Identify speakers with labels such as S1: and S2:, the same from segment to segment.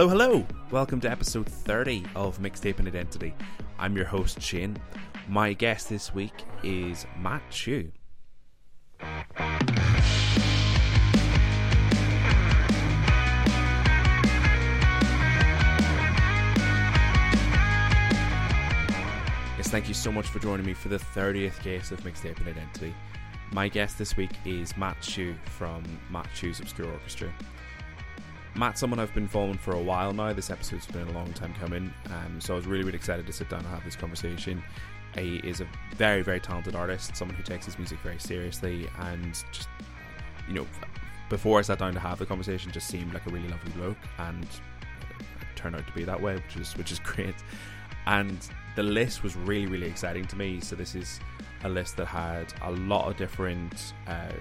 S1: Hello, hello! Welcome to episode 30 of Mixtaping Identity. I'm your host, Shane. My guest this week is Matt Hsu. Yes, thank you so much for joining me for the 30th case of Mixtaping Identity. My guest this week is Matt Hsu from Matt Hsu's Obscure Orchestra. Matt's someone I've been following for a while now. This episode's been a long time coming, um, so I was really, really excited to sit down and have this conversation. He is a very, very talented artist, someone who takes his music very seriously, and just, you know, before I sat down to have the conversation, just seemed like a really lovely bloke, and turned out to be that way, which is which is great. And the list was really, really exciting to me. So this is a list that had a lot of different uh,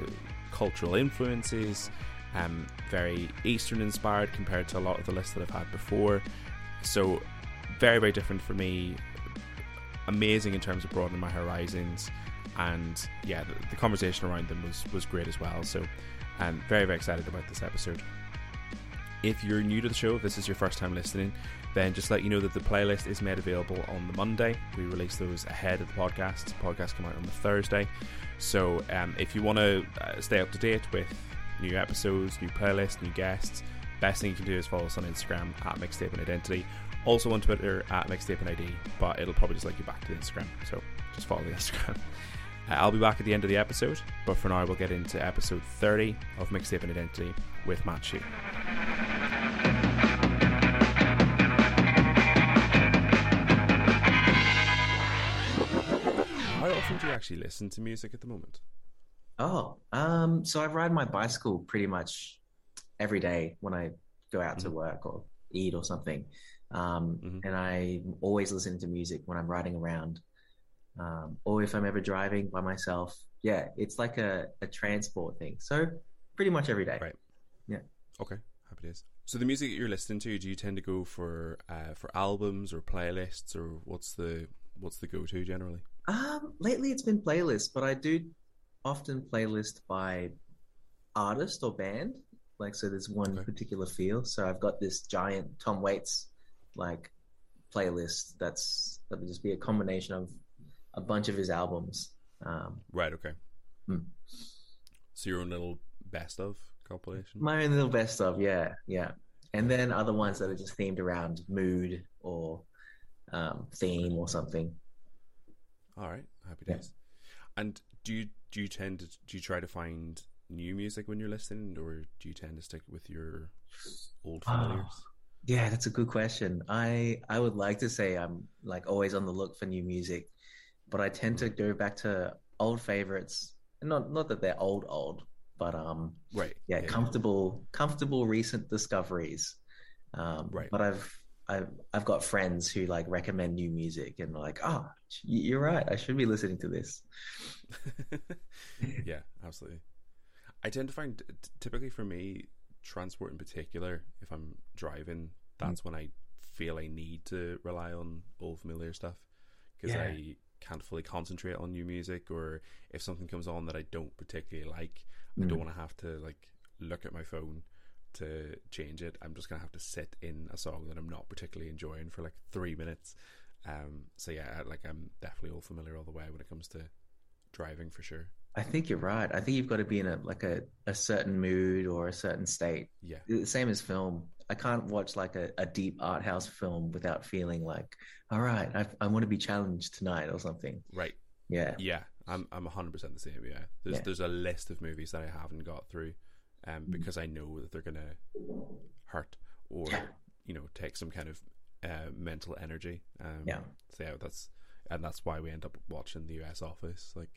S1: cultural influences um, very Eastern inspired compared to a lot of the lists that I've had before. So, very, very different for me. Amazing in terms of broadening my horizons. And yeah, the, the conversation around them was, was great as well. So, I'm very, very excited about this episode. If you're new to the show, if this is your first time listening, then just let you know that the playlist is made available on the Monday. We release those ahead of the podcast. The podcast come out on the Thursday. So um, if you want to uh, stay up to date with new episodes, new playlists, new guests. Best thing you can do is follow us on Instagram at Mixtaping Identity. Also on Twitter at Mixtape and ID, but it'll probably just link you back to Instagram. So just follow the Instagram. Uh, I'll be back at the end of the episode, but for now we'll get into episode 30 of Mixtaping Identity with Matt Hsu. How often do you actually listen to music at the moment?
S2: Oh, um, so I ride my bicycle pretty much every day when I go out mm-hmm. to work or eat or something. Um, mm-hmm. And I'm always listening to music when I'm riding around. Um, or if I'm ever driving by myself. Yeah, it's like a, a transport thing. So pretty much every day.
S1: Right.
S2: Yeah.
S1: Okay. Happy days. So the music that you're listening to, do you tend to go for uh, for albums or playlists, or what's the what's the go to generally?
S2: Um, lately it's been playlists, but I do often playlist by artist or band. Like, so there's one okay. particular feel. So I've got this giant Tom Waits like playlist that's that would just be a combination of a bunch of his albums. Um,
S1: right. Okay. Hmm. So your own little best of compilation.
S2: My own little best of, yeah, yeah. And then other ones that are just themed around mood or um, theme or something.
S1: All right, happy days. Yeah. And do you do you tend to do you try to find new music when you're listening, or do you tend to stick with your old familiars? Oh,
S2: yeah, that's a good question. I I would like to say I'm like always on the look for new music, but I tend to go back to old favorites. Not not that they're old old, but um
S1: right
S2: yeah, yeah comfortable comfortable recent discoveries. Um,
S1: right.
S2: But I've I've I've got friends who like recommend new music and like, oh, you're right, I should be listening to this.
S1: yeah, absolutely. I tend to find typically for me, transport in particular, if I'm driving, that's mm. when I feel I need to rely on old familiar stuff because yeah. I can't fully concentrate on new music, or if something comes on that I don't particularly like, mm. I don't mm. want to have to like look at my phone to change it. I'm just gonna have to sit in a song that I'm not particularly enjoying for like three minutes. Um, so yeah, like I'm definitely all familiar all the way when it comes to driving for sure.
S2: I think you're right. I think you've got to be in a like a, a certain mood or a certain state.
S1: Yeah.
S2: The same as film. I can't watch like a, a deep art house film without feeling like, all right, I, I want to be challenged tonight or something.
S1: Right.
S2: Yeah.
S1: Yeah. I'm I'm 100 percent the same. Yeah. There's yeah. there's a list of movies that I haven't got through um, mm-hmm. because I know that they're gonna hurt or you know take some kind of uh, mental energy. Um,
S2: yeah.
S1: So yeah, that's and that's why we end up watching the U.S. Office, like.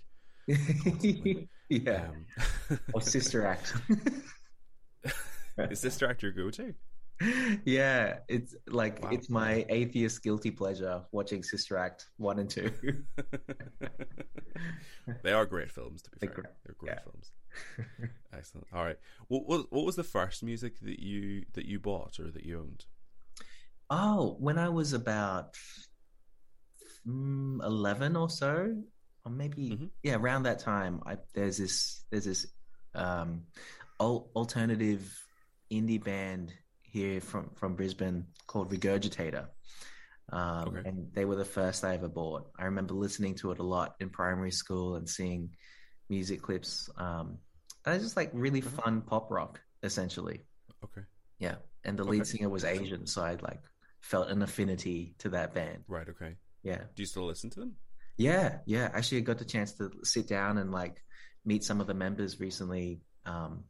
S2: yeah. Um, or Sister Act.
S1: Is Sister Act your go-to?
S2: Yeah, it's like wow. it's my atheist guilty pleasure watching Sister Act one and two.
S1: they are great films, to be fair. They're great yeah. films. Excellent. All right. What was what was the first music that you that you bought or that you owned?
S2: Oh, when I was about mm, eleven or so, or maybe mm-hmm. yeah, around that time. I, there's this there's this um, alternative indie band here from from Brisbane called Regurgitator. Um, okay. And they were the first I ever bought. I remember listening to it a lot in primary school and seeing music clips. Um, and it's just like really mm-hmm. fun pop rock, essentially.
S1: Okay.
S2: Yeah, and the okay. lead singer was Asian, so I like felt an affinity to that band.
S1: Right. Okay.
S2: Yeah.
S1: Do you still listen to them?
S2: Yeah. Yeah. Actually, I got the chance to sit down and like meet some of the members recently, um,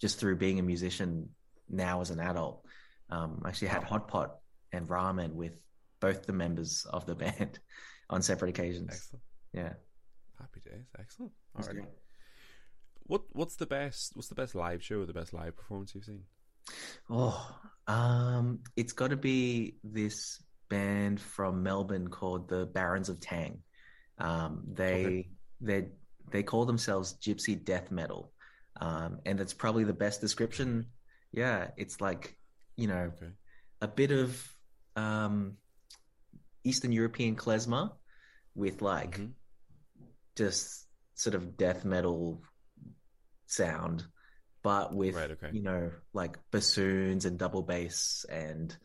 S2: just through being a musician now as an adult. Um, I actually had hot pot and ramen with both the members of the band on separate occasions.
S1: Excellent.
S2: Yeah.
S1: Happy days. Excellent. All right. What What's the best What's the best live show or the best live performance you've seen?
S2: Oh, um, it's got to be this band from Melbourne called the Barons of Tang. Um, they okay. they they call themselves Gypsy Death Metal, um, and that's probably the best description. Yeah, it's like you know okay. a bit of um, Eastern European klezmer with like mm-hmm. just sort of death metal sound but with right, okay. you know like bassoons and double bass and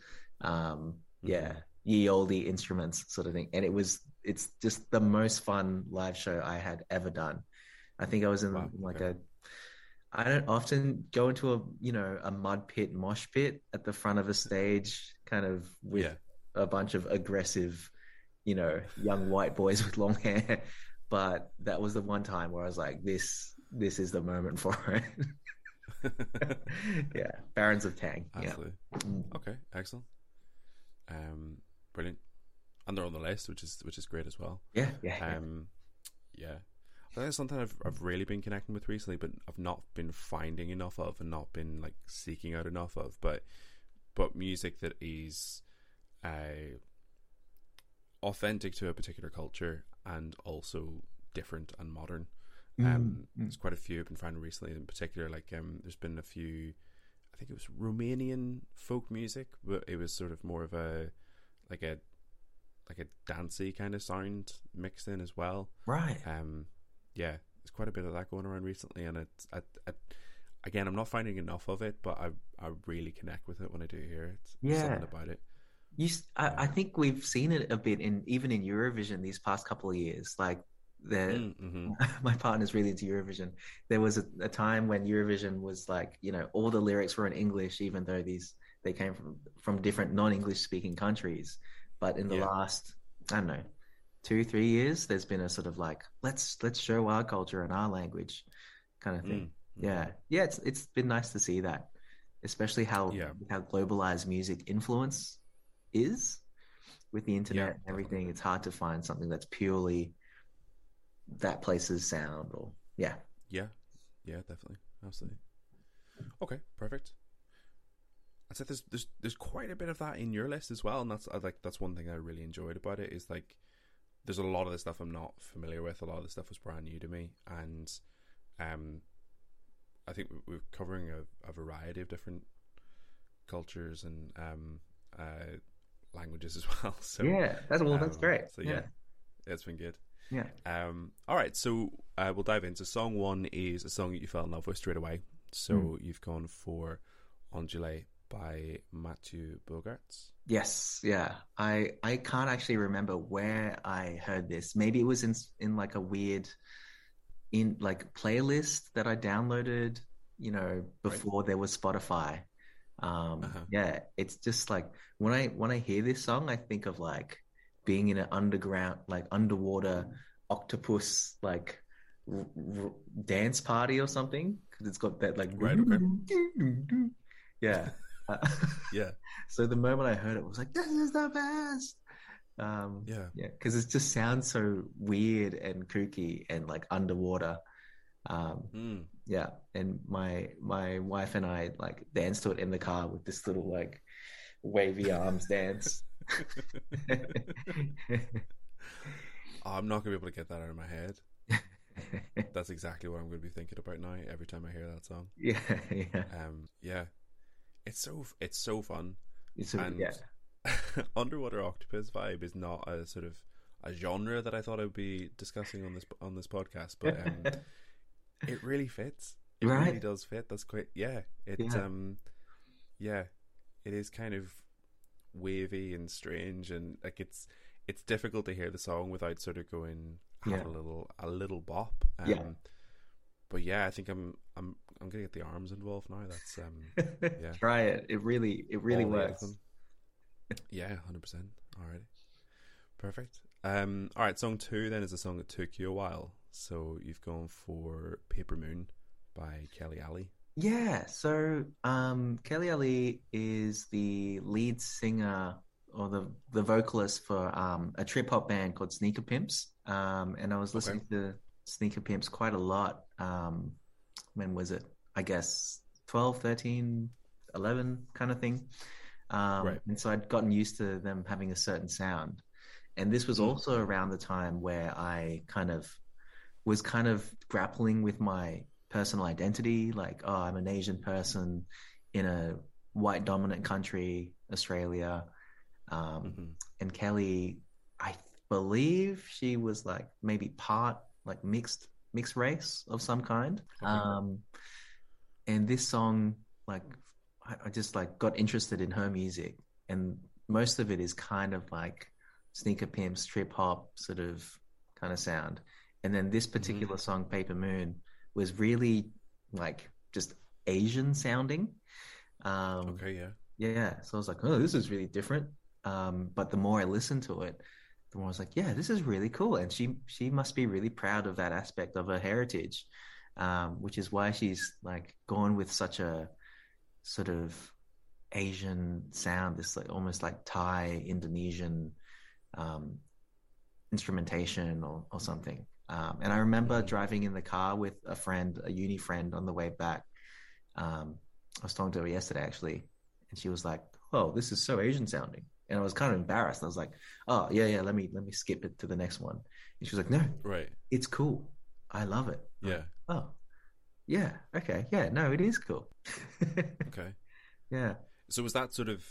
S2: um, yeah mm-hmm. ye olde instruments sort of thing and it was it's just the most fun live show i had ever done i think i was in wow, like okay. a i don't often go into a you know a mud pit mosh pit at the front of a stage kind of with yeah. a bunch of aggressive you know young white boys with long hair but that was the one time where i was like this this is the moment for it yeah, Barons of Tang. Absolutely. Yeah. Mm.
S1: Okay, excellent. Um, brilliant. And they're on the list, which is which is great as well.
S2: Yeah, yeah.
S1: Um, yeah. I think it's something I've I've really been connecting with recently, but I've not been finding enough of, and not been like seeking out enough of. But but music that is uh, authentic to a particular culture and also different and modern. Um, mm There's quite a few I've been finding recently, in particular. Like, um, there's been a few. I think it was Romanian folk music, but it was sort of more of a like a like a dancey kind of sound mixed in as well.
S2: Right.
S1: Um. Yeah, there's quite a bit of that going around recently, and it's I, I, again, I'm not finding enough of it, but I I really connect with it when I do hear it.
S2: Yeah.
S1: Something about it.
S2: You, I, I think we've seen it a bit in even in Eurovision these past couple of years. Like that mm, mm-hmm. my partner's really into Eurovision. There was a, a, time when Eurovision was like, you know, all the lyrics were in English, even though these they came from from different non-English speaking countries. But in the yeah. last, I don't know, two three years, there's been a sort of like let's let's show our culture and our language, kind of thing. Mm-hmm. Yeah, yeah. It's it's been nice to see that, especially how yeah. how globalized music influence is with the internet yeah, and everything. It's hard to find something that's purely that place's sound or yeah
S1: yeah yeah definitely absolutely okay perfect i said there's there's there's quite a bit of that in your list as well and that's I like that's one thing i really enjoyed about it is like there's a lot of the stuff i'm not familiar with a lot of the stuff was brand new to me and um i think we're covering a, a variety of different cultures and um uh languages as well so
S2: yeah that's well um, that's great
S1: so yeah, yeah it's been good
S2: yeah.
S1: Um, all right, so uh, we'll dive into song one. Is a song that you fell in love with straight away. So mm. you've gone for Undulate by Matthew Bogarts.
S2: Yes, yeah. I I can't actually remember where I heard this. Maybe it was in in like a weird in like playlist that I downloaded, you know, before right. there was Spotify. Um, uh-huh. yeah, it's just like when I when I hear this song, I think of like being in an underground, like underwater octopus, like r- r- dance party or something because it's got that like
S1: right, okay.
S2: yeah,
S1: yeah.
S2: So the moment I heard it, I was like, "This is the best." Um,
S1: yeah,
S2: yeah, because it just sounds so weird and kooky and like underwater. Um, mm. Yeah, and my my wife and I like danced to it in the car with this little like wavy arms dance.
S1: I'm not gonna be able to get that out of my head. That's exactly what I'm going to be thinking about now every time I hear that song.
S2: Yeah, yeah,
S1: um, yeah. It's so it's so fun.
S2: It's a, and yeah.
S1: underwater octopus vibe is not a sort of a genre that I thought I would be discussing on this on this podcast, but um, it really fits. It
S2: right.
S1: really does fit. That's quite yeah. It yeah. um yeah, it is kind of wavy and strange, and like it's it's difficult to hear the song without sort of going yeah. a little a little bop. Um, yeah. But yeah, I think I'm I'm I'm gonna get the arms involved now. That's um yeah.
S2: Try it. It really it really All works.
S1: yeah, hundred percent. All right. Perfect. Um all right, song two then is a song that took you a while. So you've gone for Paper Moon by Kelly Ali.
S2: Yeah, so um, Kelly Ali is the lead singer or the the vocalist for um, a trip hop band called Sneaker Pimps. Um, and I was listening okay. to Sneaker Pimps quite a lot. Um, when was it? I guess 12, 13, 11 kind of thing. Um, right. And so I'd gotten used to them having a certain sound. And this was hmm. also around the time where I kind of was kind of grappling with my personal identity. Like, oh, I'm an Asian person in a white dominant country, Australia. Um, mm-hmm. And Kelly, I believe she was like maybe part like mixed mixed race of some kind. Okay. Um, and this song, like, I, I just like got interested in her music, and most of it is kind of like sneaker pimps, trip hop sort of kind of sound. And then this particular mm-hmm. song, Paper Moon, was really like just Asian sounding.
S1: Um, okay, yeah.
S2: Yeah. So I was like, oh, this is really different. Um, but the more I listened to it, the I was like, yeah, this is really cool. And she she must be really proud of that aspect of her heritage, um, which is why she's like gone with such a sort of Asian sound, this like almost like Thai Indonesian um, instrumentation or, or something. Um, and I remember mm-hmm. driving in the car with a friend, a uni friend, on the way back. Um, I was talking to her yesterday actually, and she was like, "Oh, this is so Asian sounding." And I was kind of embarrassed. I was like, "Oh, yeah, yeah, let me let me skip it to the next one." And she was like, "No,
S1: right,
S2: it's cool. I love it."
S1: Yeah.
S2: Like, oh, yeah. Okay. Yeah. No, it is cool.
S1: okay.
S2: Yeah.
S1: So was that sort of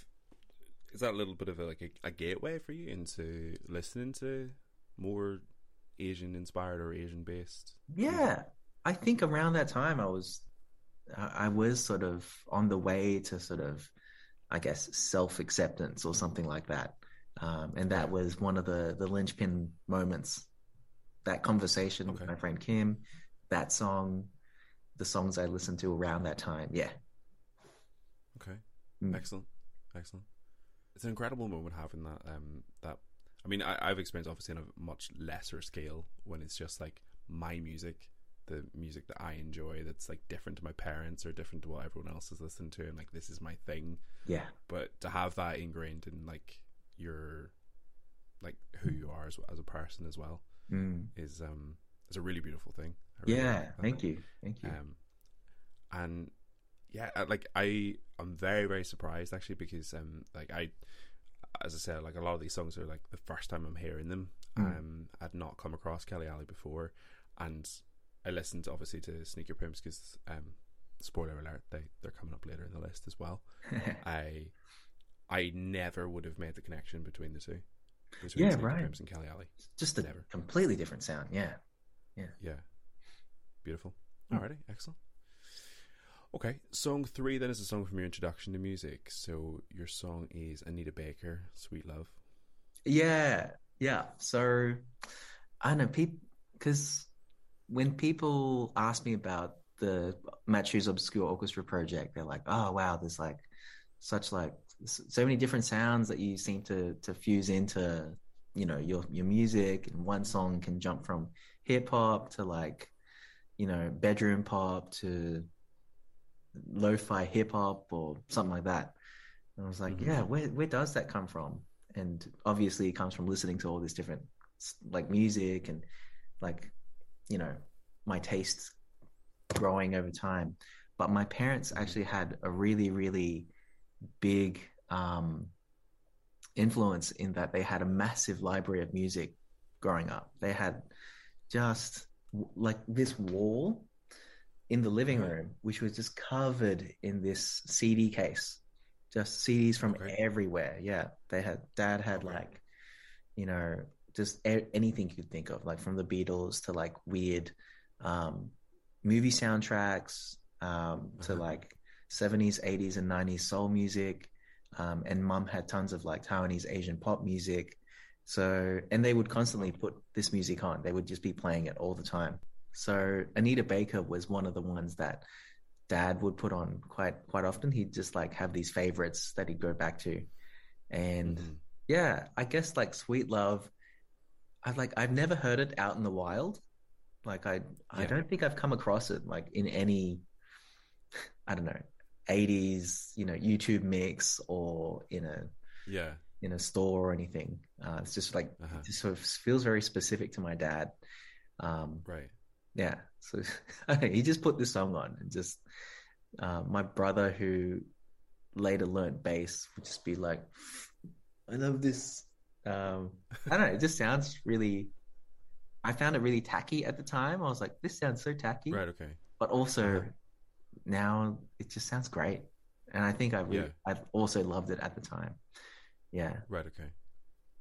S1: is that a little bit of a, like a, a gateway for you into listening to more Asian inspired or Asian based?
S2: Yeah, I think around that time I was I was sort of on the way to sort of I guess, self acceptance or something like that. Um, and that was one of the the linchpin moments. That conversation okay. with my friend Kim, that song, the songs I listened to around that time. Yeah.
S1: Okay. Mm. Excellent. Excellent. It's an incredible moment having that. Um, that I mean, I, I've experienced obviously on a much lesser scale when it's just like my music the music that I enjoy that's like different to my parents or different to what everyone else is listening to and like this is my thing.
S2: Yeah.
S1: But to have that ingrained in like your like who you are as, as a person as well
S2: mm.
S1: is um is a really beautiful thing.
S2: Really yeah, like thank you. Thank you.
S1: Um and yeah, like I I'm very very surprised actually because um like I as I said like a lot of these songs are like the first time I'm hearing them. Mm. Um I'd not come across Kelly Ali before and I listened obviously to Sneaker Pimps because um, spoiler alert they they're coming up later in the list as well. I I never would have made the connection between the two.
S2: Between yeah, Sneaker right.
S1: Pimps and Kelly Ali.
S2: Just a never. completely different sound. Yeah, yeah,
S1: yeah. Beautiful. Mm. Alrighty, excellent. Okay, song three then is a song from your introduction to music. So your song is Anita Baker, "Sweet Love."
S2: Yeah, yeah. So I know people because when people ask me about the Matt Hsu's Obscure Orchestra project, they're like, "Oh wow, there's like such like so many different sounds that you seem to to fuse into you know your your music, and one song can jump from hip hop to like you know bedroom pop to lo-fi hip hop or something like that." And I was like, mm-hmm. "Yeah, where where does that come from?" And obviously, it comes from listening to all this different like music and like you know my tastes growing over time. But my parents actually had a really, really big um, influence in that they had a massive library of music growing up. They had just like this wall in the living room, which was just covered in this CD case, just CDs from okay. everywhere. Yeah, they had. Dad had like, you know, just a- anything you could think of, like from the Beatles to like weird um, movie soundtracks um, to uh-huh. like 70s, 80s, and 90s soul music. Um, and mum had tons of like Taiwanese Asian pop music. So, and they would constantly put this music on. They would just be playing it all the time. So, Anita Baker was one of the ones that dad would put on quite quite often. He'd just like have these favorites that he'd go back to. And mm-hmm. yeah, I guess like Sweet Love, I've like I've never heard it out in the wild. Like I yeah. I don't think I've come across it like in any I don't know, 80s, you know, YouTube mix or in a
S1: yeah
S2: in a store or anything. Uh, it's just like uh-huh. it just sort of feels very specific to my dad. Um,
S1: right.
S2: Yeah. So he just put this song on and just uh, my brother who later learned bass would just be like, I love this. Um, I don't know. It just sounds really. I found it really tacky at the time. I was like, this sounds so tacky.
S1: Right. Okay.
S2: But also, now it just sounds great, and I think I really, yeah. I've also loved it at the time. Yeah.
S1: Right. Okay.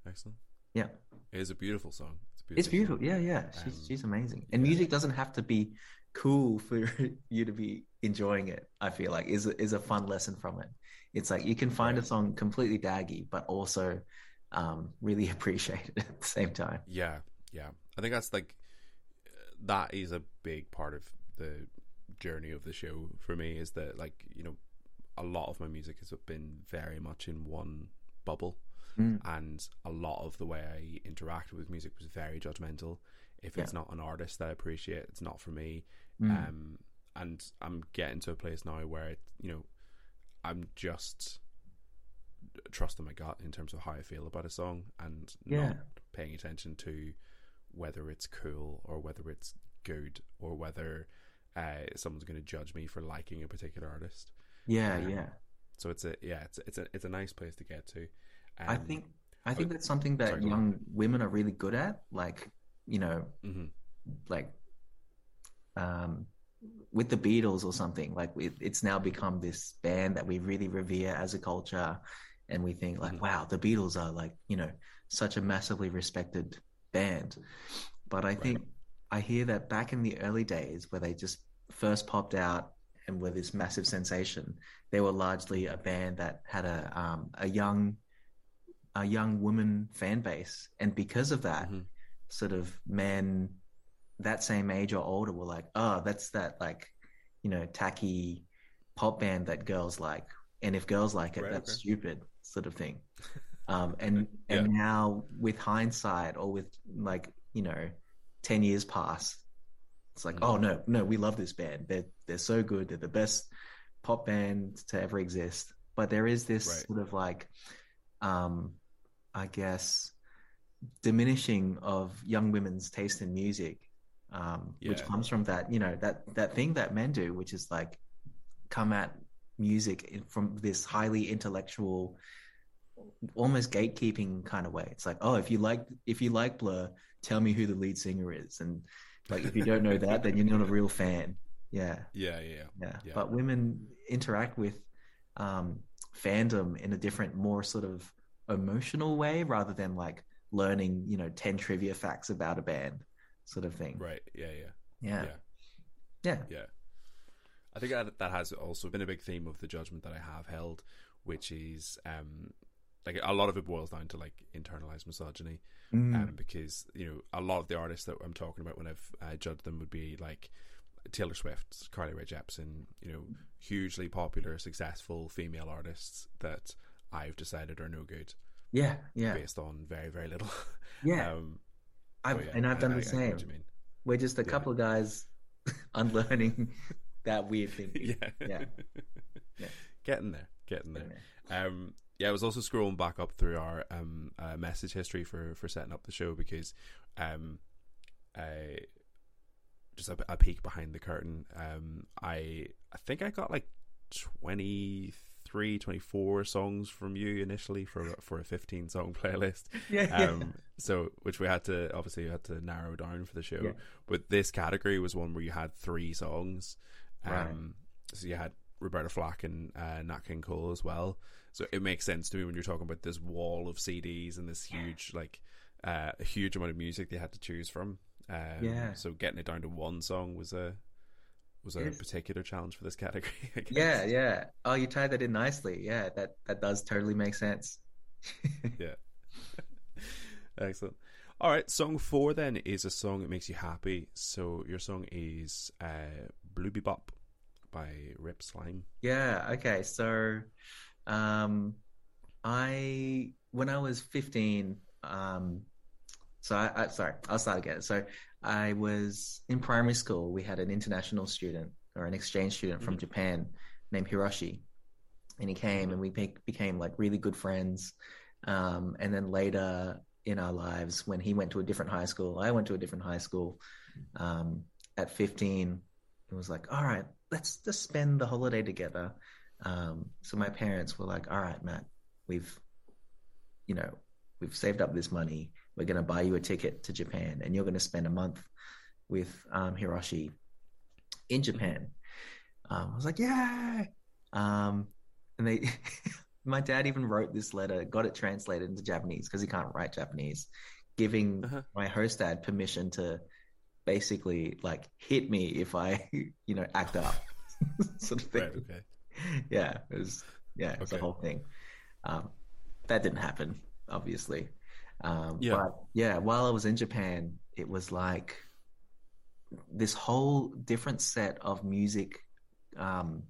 S1: Excellent.
S2: Yeah.
S1: It is a beautiful song.
S2: It's beautiful. It's beautiful. Yeah, yeah. She's um, she's amazing. And yeah. music doesn't have to be cool for you to be enjoying it. I feel like is is a fun lesson from it. It's like you can find right. a song completely daggy, but also um, really appreciate it at the same time.
S1: Yeah, yeah. I think that's like that is a big part of the journey of the show for me. Is that like you know a lot of my music has been very much in one bubble Mm. And a lot of the way I interacted with music was very judgmental. If yeah. it's not an artist that I appreciate, it's not for me. Mm. Um, and I'm getting to a place now where it, you know, I'm just trusting my gut in terms of how I feel about a song and yeah. not paying attention to whether it's cool or whether it's good or whether uh, someone's going to judge me for liking a particular artist.
S2: Yeah, um, yeah.
S1: So it's a yeah, it's it's a it's a nice place to get to.
S2: I think I think that's something that sorry, young women are really good at. Like, you know, mm-hmm. like um, with the Beatles or something. Like, it's now become this band that we really revere as a culture, and we think like, wow, the Beatles are like, you know, such a massively respected band. But I think. I hear that back in the early days where they just first popped out and were this massive sensation, they were largely a band that had a um, a young a young woman fan base, and because of that, mm-hmm. sort of men that same age or older were like, oh, that's that like, you know, tacky pop band that girls like, and if girls like it, right, that's okay. stupid, sort of thing. Um, and yeah. and now with hindsight, or with like you know, ten years past, it's like, mm-hmm. oh no, no, we love this band. They're they're so good. They're the best pop band to ever exist. But there is this right. sort of like um, I guess, diminishing of young women's taste in music, um, yeah. which comes from that, you know, that that thing that men do, which is like come at music from this highly intellectual, almost gatekeeping kind of way. It's like, oh, if you like if you like Blur, tell me who the lead singer is, and like if you don't know that, then you're not a real fan. Yeah.
S1: Yeah, yeah,
S2: yeah. yeah. But women interact with um, fandom in a different, more sort of emotional way rather than like learning, you know, 10 trivia facts about a band sort of thing.
S1: Right. Yeah. Yeah.
S2: Yeah.
S1: Yeah.
S2: Yeah.
S1: yeah. I think that, that has also been a big theme of the judgment that I have held, which is um, like a lot of it boils down to like internalized misogyny, mm. um, because you know a lot of the artists that I'm talking about when I've uh, judged them would be like Taylor Swift, Carly Rae Jepsen, you know, hugely popular, successful female artists that I've decided are no good.
S2: Yeah, yeah.
S1: Based on very, very little.
S2: Yeah. um, I've, yeah, and I've done I, the I, same. I We're just a yeah. couple of guys unlearning that weird thing.
S1: Yeah. yeah. yeah. Getting there. Getting there. Getting there. Um, yeah, I was also scrolling back up through our um, uh, message history for, for setting up the show because um, I just a, a peek behind the curtain. Um, I I think I got like twenty 23, 24 songs from you initially for for a 15 song playlist.
S2: Yeah, um.
S1: So, which we had to obviously you had to narrow down for the show. Yeah. But this category was one where you had three songs. Um. So you had Roberta Flack and uh, Nat King Cole as well. So it makes sense to me when you're talking about this wall of CDs and this huge like uh, a huge amount of music they had to choose from. Um, yeah. So getting it down to one song was a Was a particular challenge for this category?
S2: Yeah, yeah. Oh, you tied that in nicely. Yeah, that that does totally make sense.
S1: yeah. Excellent. All right, song four then is a song that makes you happy. So your song is uh, "Blue Bebop" by Rip Slyme.
S2: Yeah. Okay. So, um, I when I was fifteen, um, so I, I sorry, I'll start again. So I was in primary school. We had an international student or an exchange student from mm-hmm. Japan named Hiroshi, and he came and we be- became like really good friends. Um, and then later in our lives when he went to a different high school. I went to a different high school. Um, at 15, it was like, all right, let's just spend the holiday together. Um, so my parents were like, all right, Matt, we've, you know, we've saved up this money. We're going to buy you a ticket to Japan and you're going to spend a month with um, Hiroshi in Japan. Um, I was like, yeah. Um, and they, my dad even wrote this letter, got it translated into Japanese because he can't write Japanese, giving uh-huh. my host dad permission to basically like hit me if I, you know, act up, sort of thing. Right, okay. Yeah, it was yeah, it was okay. the whole thing. Um, that didn't happen, obviously. Um, yeah. But yeah, while I was in Japan, it was like this whole different set of music, um,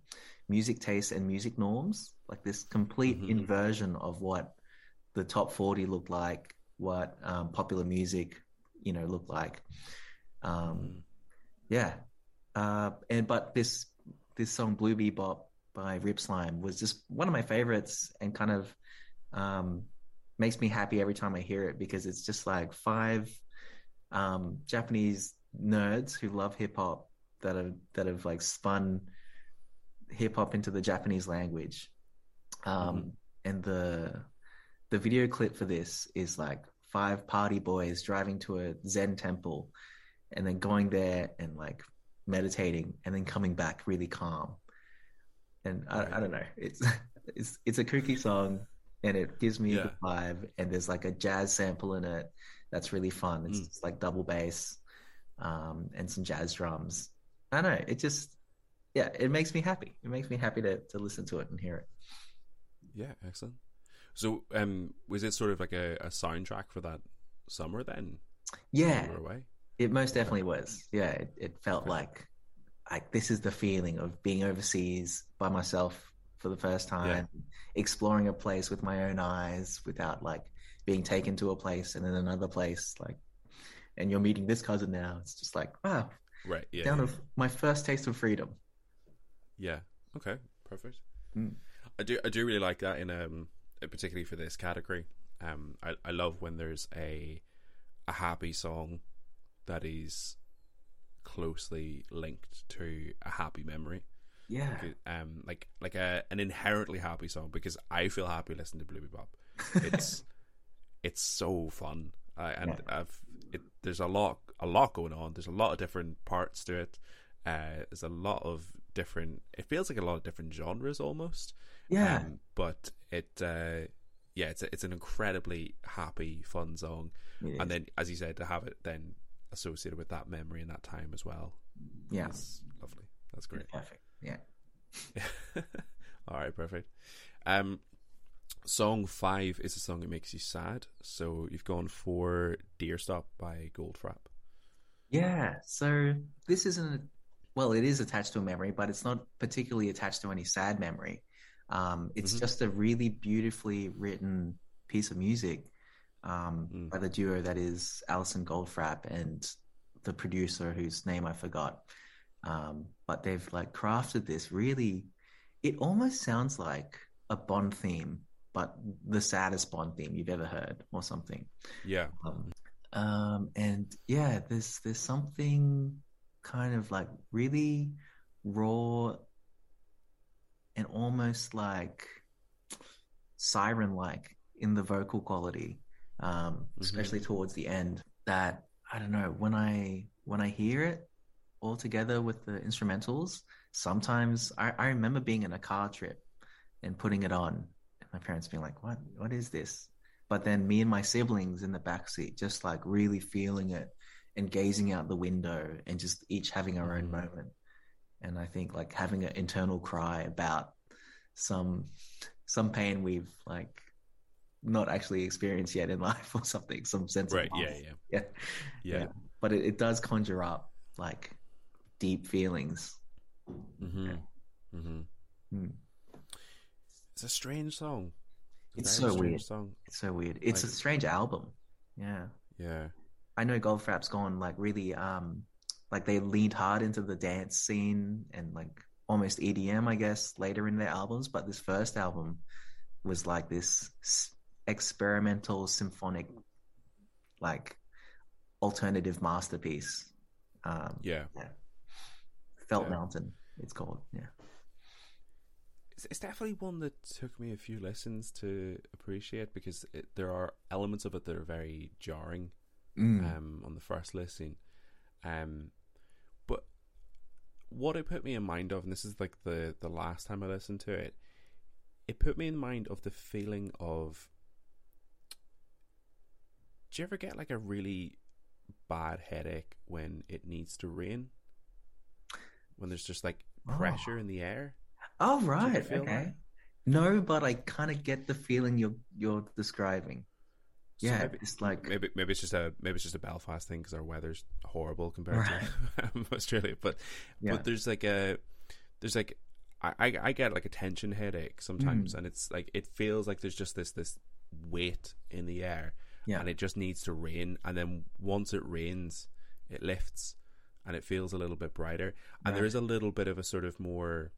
S2: music tastes and music norms like this complete mm-hmm. inversion of what the top 40 looked like, what um, popular music, you know, looked like. Um. Yeah. Uh, and, but this, this song Blue Bebop by Rip Slyme was just one of my favorites and kind of, um, makes me happy every time I hear it because it's just like five, um, Japanese nerds who love hip hop that have, that have like spun hip hop into the Japanese language um, mm-hmm. And the the video clip for this is like five party boys driving to a Zen temple, and then going there and like meditating, and then coming back really calm. And I, I don't know, it's it's it's a kooky song, and it gives me yeah. the vibe. And there's like a jazz sample in it that's really fun. It's mm. like double bass um, and some jazz drums. I don't know. It just yeah, it makes me happy. It makes me happy to to listen to it and hear it.
S1: Yeah, excellent. So, um, was it sort of like a, a soundtrack for that summer then?
S2: Yeah, it most definitely was. Yeah, it, it felt like like this is the feeling of being overseas by myself for the first time, yeah. exploring a place with my own eyes without like being taken to a place and then another place. Like, and you're meeting this cousin now. It's just like wow,
S1: right? Yeah,
S2: down
S1: yeah.
S2: of my first taste of freedom.
S1: Yeah. Okay. Perfect. Mm. I do I do really like that in um particularly for this category. Um, I I love when there's a a happy song that is closely linked to a happy memory.
S2: Yeah.
S1: Like, um, like like a an inherently happy song because I feel happy listening to Blue Bebop. It's it's so fun, uh, and yeah. I've it, there's a lot a lot going on. There's a lot of different parts to it. Uh, there's a lot of different. It feels like a lot of different genres almost.
S2: Yeah. Um,
S1: but it, uh, yeah, it's a, it's an incredibly happy, fun song, and then as you said, to have it then associated with that memory and that time as well.
S2: Yeah,
S1: lovely. That's great.
S2: Perfect. Yeah.
S1: All right, perfect. Um, song five is a song that makes you sad. So you've gone for "Deer Stop" by Goldfrapp.
S2: Yeah. So this isn't. Well, it is attached to a memory, but it's not particularly attached to any sad memory. Um, it's mm-hmm. just a really beautifully written piece of music um, mm. by the duo that is Alison Goldfrapp and the producer whose name I forgot. Um, but they've like crafted this really. It almost sounds like a Bond theme, but the saddest Bond theme you've ever heard, or something.
S1: Yeah.
S2: Um, um and yeah, there's there's something kind of like really raw and almost like siren like in the vocal quality, um, mm-hmm. especially towards the end. That I don't know when I when I hear it all together with the instrumentals. Sometimes I, I remember being in a car trip and putting it on, and my parents being like, "What? What is this?" But then me and my siblings in the back seat, just like really feeling it and gazing out the window and just each having our own mm-hmm. moment. and I think like having an internal cry about some some pain we've like not actually experienced yet in life or something, some sense
S1: right,
S2: of
S1: yeah, yeah,
S2: yeah,
S1: yeah,
S2: yeah. But it, it does conjure up like deep feelings.
S1: Mm-hmm.
S2: Yeah.
S1: Mm-hmm.
S2: Mm.
S1: It's a strange song.
S2: It's
S1: very
S2: so weird.
S1: Song.
S2: It's so weird. It's
S1: Like-
S2: a strange album. Yeah.
S1: Yeah.
S2: I know Goldfrapp's gone like really um like they leaned hard into the dance scene and like almost EDM I guess later in their albums but this first album was like this experimental symphonic like alternative masterpiece um
S1: Yeah.
S2: Felt
S1: Yeah.
S2: Mountain it's called yeah
S1: It's, it's definitely one that took me a few lessons to appreciate because it, there are elements of it that are very jarring
S2: Mm.
S1: um, on the first listen. Um, but what it put me in mind of, and this is like the, the last time I listened to it, it put me in mind of the feeling of. Do you ever get like a really bad headache when it needs to rain? When there's just like
S2: Oh.
S1: pressure in the air?
S2: oh right okay
S1: that?
S2: no but I kind of get the feeling you're you're describing
S1: So
S2: yeah
S1: maybe-
S2: it's like
S1: maybe maybe it's just a maybe it's just a Belfast thing because our weather's horrible compared to Australia. But
S2: yeah
S1: but there's like a there's like I, I I get like a tension headache sometimes,
S2: Mm.
S1: and it's like it feels like there's just this this weight in the air,
S2: yeah
S1: and it just needs to rain, and then once it rains, it lifts, and it feels a little bit brighter, and there
S2: Right.
S1: is a little bit of a sort of more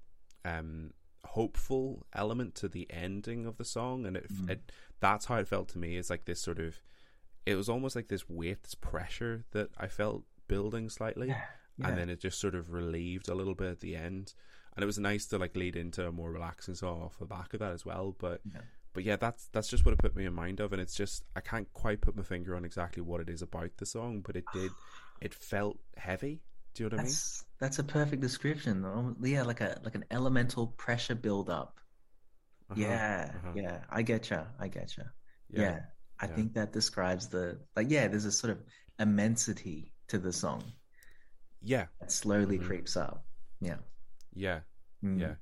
S1: um hopeful element to the ending of the song, and it,
S2: Mm.
S1: it that's how it felt to me. It's like this sort of it was almost like this weight, this pressure that I felt building slightly
S2: yeah, yeah.
S1: and then it just sort of relieved a little bit at the end and it was nice to like lead into a more relaxing song off the back of that as well but
S2: Yeah.
S1: But yeah that's that's just what it put me in mind of and it's just i can't quite put my finger on exactly what it is about the song but it did it felt heavy do you know what
S2: That's I mean? that's a perfect description. Yeah, like a like an elemental pressure build up.
S1: Uh-huh,
S2: yeah,
S1: uh-huh.
S2: yeah. I get you. I get you. Yeah. I
S1: yeah.
S2: think that describes the like. Yeah, there's a sort of immensity to the song
S1: yeah
S2: that slowly
S1: Mhm.
S2: creeps up. Yeah.
S1: yeah
S2: Mm.
S1: yeah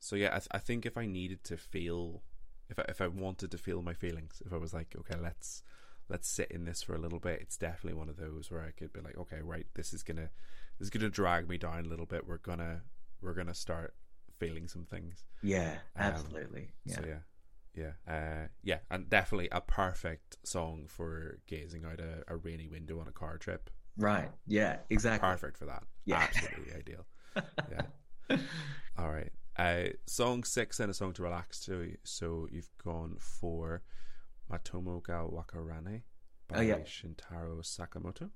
S1: so yeah I, th- I think if i needed to feel if I, if I wanted to feel my feelings if i was like okay let's let's sit in this for a little bit it's definitely one of those where i could be like okay right this is gonna this is gonna drag me down a little bit we're gonna we're gonna start feeling some things
S2: Yeah.
S1: Um,
S2: Absolutely. yeah.
S1: so yeah yeah uh yeah and definitely a perfect song for gazing out a, a rainy window on a car trip
S2: Right. Yeah. Exactly.
S1: perfect for that
S2: Yeah.
S1: absolutely ideal yeah All right. Uh, song six and a song to relax to. So you've gone for Matomo ga Wakarane by
S2: Oh, yeah.
S1: Shintaro Sakamoto.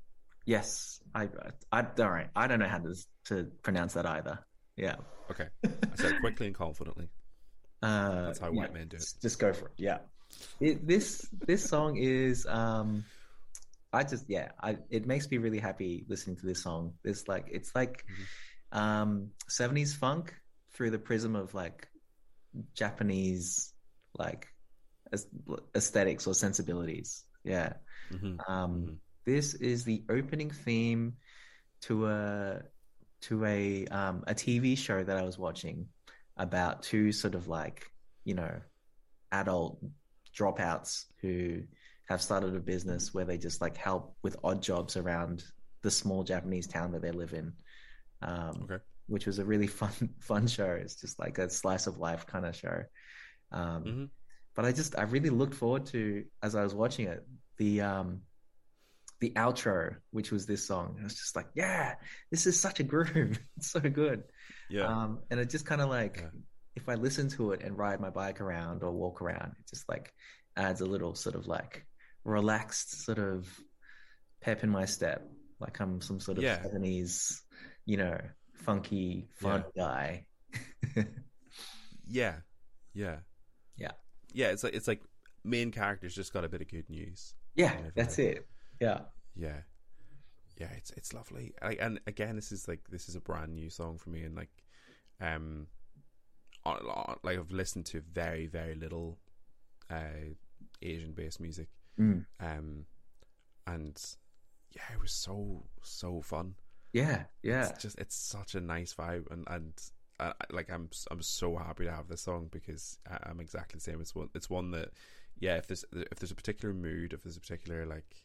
S2: Yes. I. I. All right. I don't know how to to pronounce that either. Yeah.
S1: Okay. I said quickly and confidently.
S2: Uh,
S1: That's how
S2: yeah,
S1: white men do it.
S2: Just go for it. Yeah. It, this this song is um, I just yeah, I it makes me really happy listening to this song. It's like it's like
S1: Mm-hmm.
S2: um 70s funk through the prism of like Japanese like aesthetics or sensibilities. Yeah.
S1: hmm
S2: Um,
S1: Mhm.
S2: This is the opening theme to a to a um, a TV show that I was watching about two sort of like you know adult dropouts who have started a business where they just like help with odd jobs around the small Japanese town that they live in. Um,
S1: Okay.
S2: Which was a really fun fun show. It's just like a slice of life kind of show. Um,
S1: Mhm.
S2: but I just I really looked forward to as I was watching it the um the outro, which was this song. I was just like, yeah, this is such a groove. It's so good.
S1: Yeah.
S2: Um, and it just kind of like
S1: Yeah.
S2: if I listen to it and ride my bike around or walk around, it just like adds a little sort of like relaxed sort of pep in my step, like I'm some sort of
S1: Yeah.
S2: seventies, you know, funky fun guy.
S1: yeah. Yeah.
S2: Yeah.
S1: Yeah. It's like it's like main characters just got a bit of good news.
S2: yeah, that's it. Yeah.
S1: Yeah. Yeah, it's it's lovely. I, and again, this is like this is a brand new song for me, and like, um, like I've listened to very very little, uh, Asian based music,
S2: Mm.
S1: um, and yeah, it was so so fun.
S2: Yeah, yeah.
S1: It's just it's such a nice vibe, and and uh, like I'm I'm so happy to have this song because I'm exactly the same. It's one it's one that yeah, if there's if there's a particular mood, if there's a particular like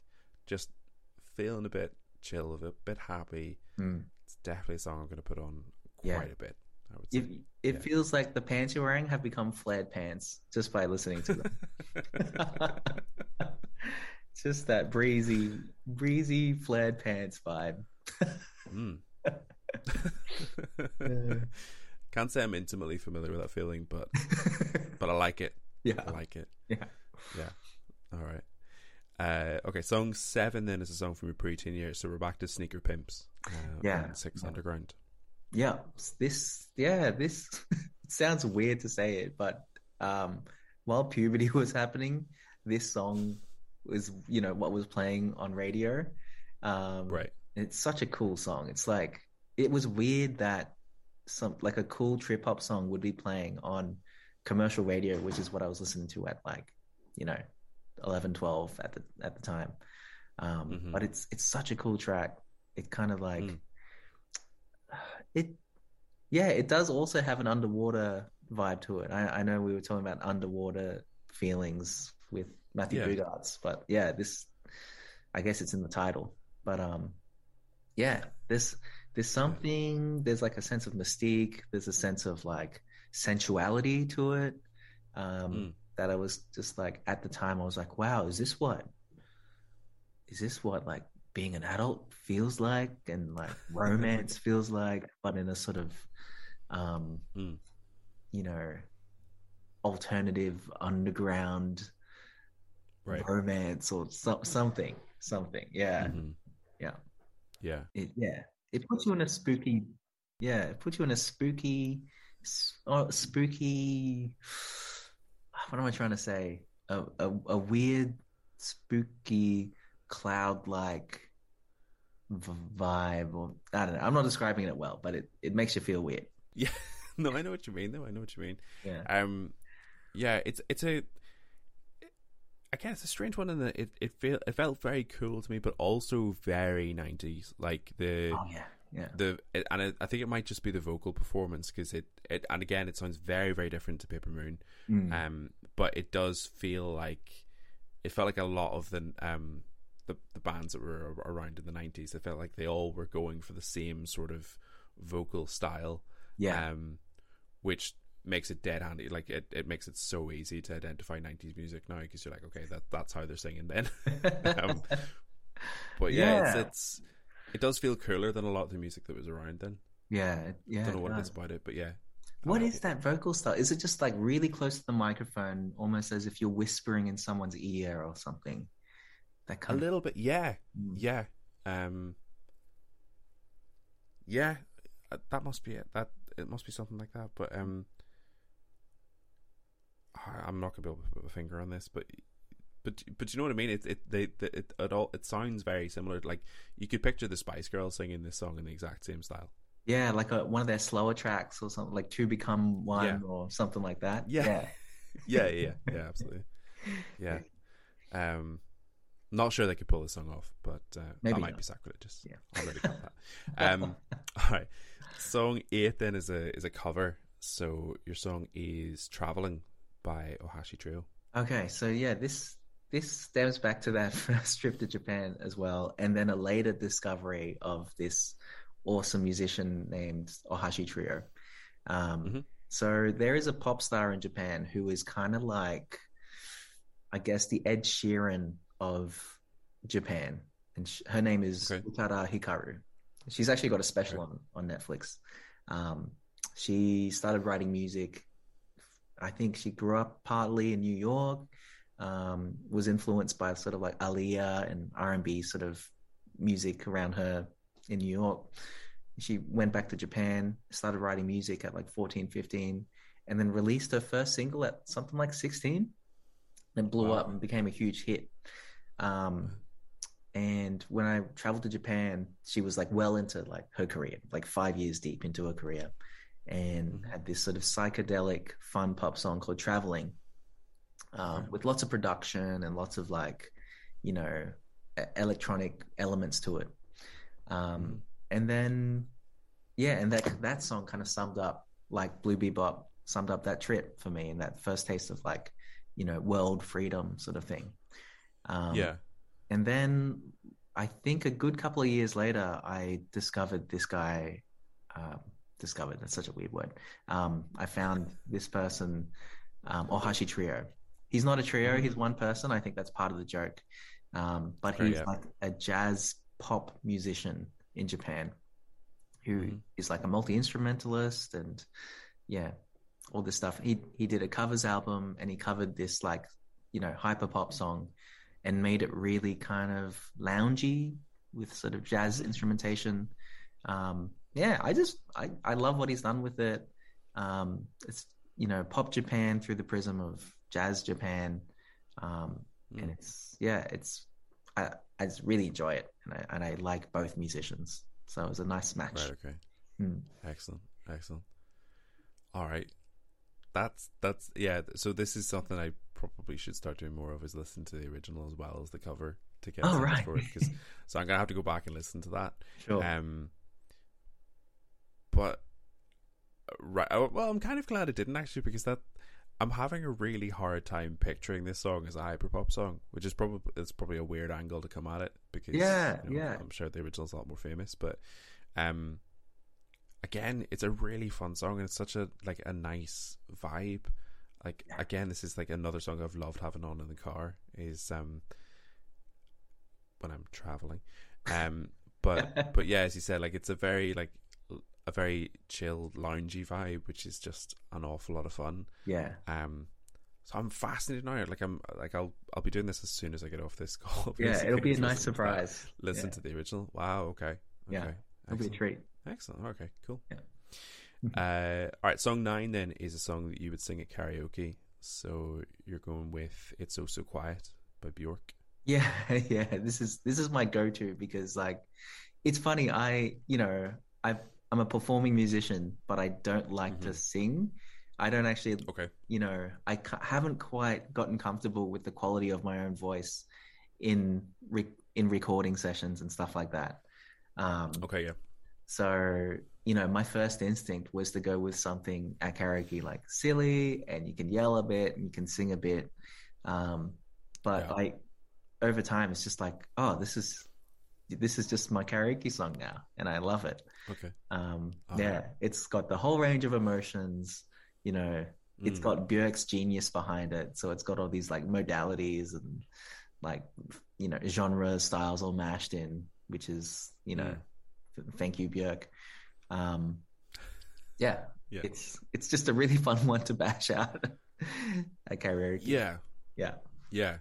S1: just feeling a bit chill, a bit happy,
S2: mm.
S1: it's definitely a song I'm going to put on quite
S2: Yeah.
S1: a bit. I would say.
S2: It, it
S1: Yeah.
S2: feels like the pants you're wearing have become flared pants just by listening to them. just that breezy, breezy flared pants vibe.
S1: Mm. Can't say I'm intimately familiar with that feeling, but but I like it.
S2: Yeah, I
S1: like it.
S2: yeah.
S1: Yeah. All right. Uh, okay, song seven then is a song from your preteen years, so we're back to Sneaker Pimps. Uh,
S2: Yeah.
S1: Six
S2: Yeah.
S1: Underground.
S2: Yeah, this yeah, this sounds weird to say it, but um while puberty was happening, this song was, you know, what was playing on radio. Um
S1: Right.
S2: It's such a cool song. It's like it was weird that some like a cool trip hop song would be playing on commercial radio, which is what I was listening to at like, you know, 11, 12 at the at the time. Um
S1: Mhm.
S2: but it's it's such a cool track. It kind of like
S1: Mm.
S2: it yeah, it does also have an underwater vibe to it. I, I know we were talking about underwater feelings with Matthew
S1: Yeah.
S2: Bogarts, but yeah, this I guess it's in the title. But um yeah, there's there's something there's like a sense of mystique, there's a sense of like sensuality to it. Um
S1: Mm.
S2: that I was just like at the time I was like, wow, is this what is this what like being an adult feels like and like romance feels like, but in a sort of um
S1: Mm.
S2: you know alternative underground
S1: Right.
S2: romance or so, something something yeah
S1: Mhm.
S2: yeah
S1: Yeah.
S2: it yeah it puts you in a spooky yeah it puts you in a spooky oh, spooky what am i trying to say a, a, a weird spooky cloud like vibe or i don't know i'm not describing it well but it, it makes you feel weird
S1: Yeah. no, I know what you mean. though. I know what you mean.
S2: yeah
S1: Um, yeah, it's it's a. Again, it's a strange one in that it it felt it felt very cool to me, but also very nineties. Like the
S2: oh yeah yeah
S1: the it, and it, I think it might just be the vocal performance because it, it and again it sounds very very different to Paper Moon.
S2: Mm.
S1: Um, but it does feel like it felt like a lot of the um the the bands that were around in the nineties. It felt like they all were going for the same sort of vocal style.
S2: yeah
S1: Um, which makes it dead handy. Like it, it makes it so easy to identify nineties music now because you're like, okay, that that's how they're singing then. um, but yeah,
S2: Yeah.
S1: It's, it's it does feel cooler than a lot of the music that was around then.
S2: yeah yeah
S1: Don't know what
S2: it
S1: is about it, but yeah.
S2: What
S1: Uh,
S2: is that vocal style? Is it just like really close to the microphone, almost as if you're whispering in someone's ear or something? That
S1: A
S2: kind of
S1: little bit, yeah,
S2: Mm.
S1: yeah, um, yeah. uh, That must be it. That it must be something like that. But um, I- I'm not gonna be able to put my finger on this, but but but you know what I mean. It it they it, it, it all it sounds very similar. Like you could picture the Spice Girls singing this song in the exact same style.
S2: yeah, like a, one of their slower tracks or something, like two become one
S1: Yeah.
S2: or something like that.
S1: Yeah. Yeah, yeah, yeah, absolutely. Yeah. Um, not sure they could pull this song off, but uh,
S2: Maybe
S1: that might
S2: not.
S1: be sacrilegious.
S2: Yeah.
S1: already got that. Um, all right. Song eight then is a is a cover. So your song is "Traveling" by Ohashi Trio.
S2: Okay, so yeah, this this stems back to that first trip to Japan as well, and then a later discovery of this awesome musician named Ohashi Trio. Um,
S1: Mhm.
S2: So there is a pop star in Japan who is kind of like, I guess, the Ed Sheeran of Japan, and sh- her name is
S1: Okay.
S2: Utada Hikaru. She's actually got a special on on Netflix. Um, she started writing music I think she grew up partly in New York, um, was influenced by sort of like Aaliyah and R and B sort of music around her in New York. She went back to Japan, started writing music at like 14, 15, and then released her first single at something like 16, and blew
S1: Wow.
S2: up and became a huge hit. Um, and when I traveled to Japan, she was like well into like her career, like five years deep into her career, and
S1: Mhm.
S2: had this sort of psychedelic, fun pop song called "Traveling," um, with lots of production and lots of like, you know, electronic elements to it. Um, and then yeah, and that that song kind of summed up like Blue Bebop summed up that trip for me and that first taste of like you know world freedom sort of thing.
S1: Um, yeah,
S2: and then I think a good couple of years later, I discovered this guy. Um, discovered that's such a weird word. Um, I found this person, um, Ohashi Trio. He's not a trio; he's one person. I think that's part of the joke. Um, but he's yeah. like a jazz pop musician in Japan who mm-hmm. is like a multi instrumentalist and yeah, all this stuff. He he did a covers album and he covered this like you know hyper pop song and made it really kind of loungy with sort of jazz instrumentation. Um, yeah, I just I I love what he's done with it. Um, it's you know pop Japan through the prism of jazz Japan, um, mm. and it's yeah, it's I I just really enjoy it, and I and I like both musicians, so it was a nice match.
S1: Right. Okay. Mm. Excellent. Excellent. All right. That's that's yeah. So this is something I probably should start doing more of is listen to the original as well as the cover to get
S2: oh, right.
S1: for it. Cause, so I'm gonna have to go back and listen to that.
S2: Sure.
S1: Um. But right. Oh, well, I'm kind of glad it didn't actually because that I'm having a really hard time picturing this song as a hyperpop song, which is probably it's probably a weird angle to come at it because
S2: yeah, you know, yeah.
S1: I'm sure the original's a lot more famous, but um, again, it's a really fun song and it's such a like a nice vibe. Like again, this is like another song I've loved having on in the car is um when I'm traveling, um, but but yeah, as you said, like it's a very like a very chill, loungy vibe, which is just an awful lot of fun.
S2: Yeah.
S1: Um. So I'm fascinated now. Like I'm like I'll I'll be doing this as soon as I get off this call.
S2: Yeah, it'll be a nice surprise.
S1: Listen
S2: yeah.
S1: to the original. Wow. Okay. okay.
S2: Yeah. It'll be a treat.
S1: Excellent. Okay. Cool.
S2: Yeah.
S1: uh. All right. Song nine then is a song that you would sing at karaoke. So you're going with "It's So So Quiet" by Björk.
S2: Yeah, yeah. This is this is my go-to because like, it's funny. I you know I've I'm a performing musician, but I don't like mm-hmm. to sing. I don't actually,
S1: okay.
S2: you know, I haven't quite gotten comfortable with the quality of my own voice in re- in recording sessions and stuff like that. Um,
S1: okay, yeah.
S2: So you know, my first instinct was to go with something at karaoke like silly, and you can yell a bit and you can sing a bit. Um, but yeah. like over time, it's just like, oh, this is this is just my karaoke song now, and I love it.
S1: Okay.
S2: Um, yeah, it's got the whole range of emotions. You know, it's mm. got Björk's genius behind it, so it's got all these like modalities and like you know genre styles all mashed in, which is you know, mm. thank you Björk. Um, yeah, yeah, it's it's just a really fun one to bash out at karaoke.
S1: Yeah,
S2: yeah,
S1: yeah.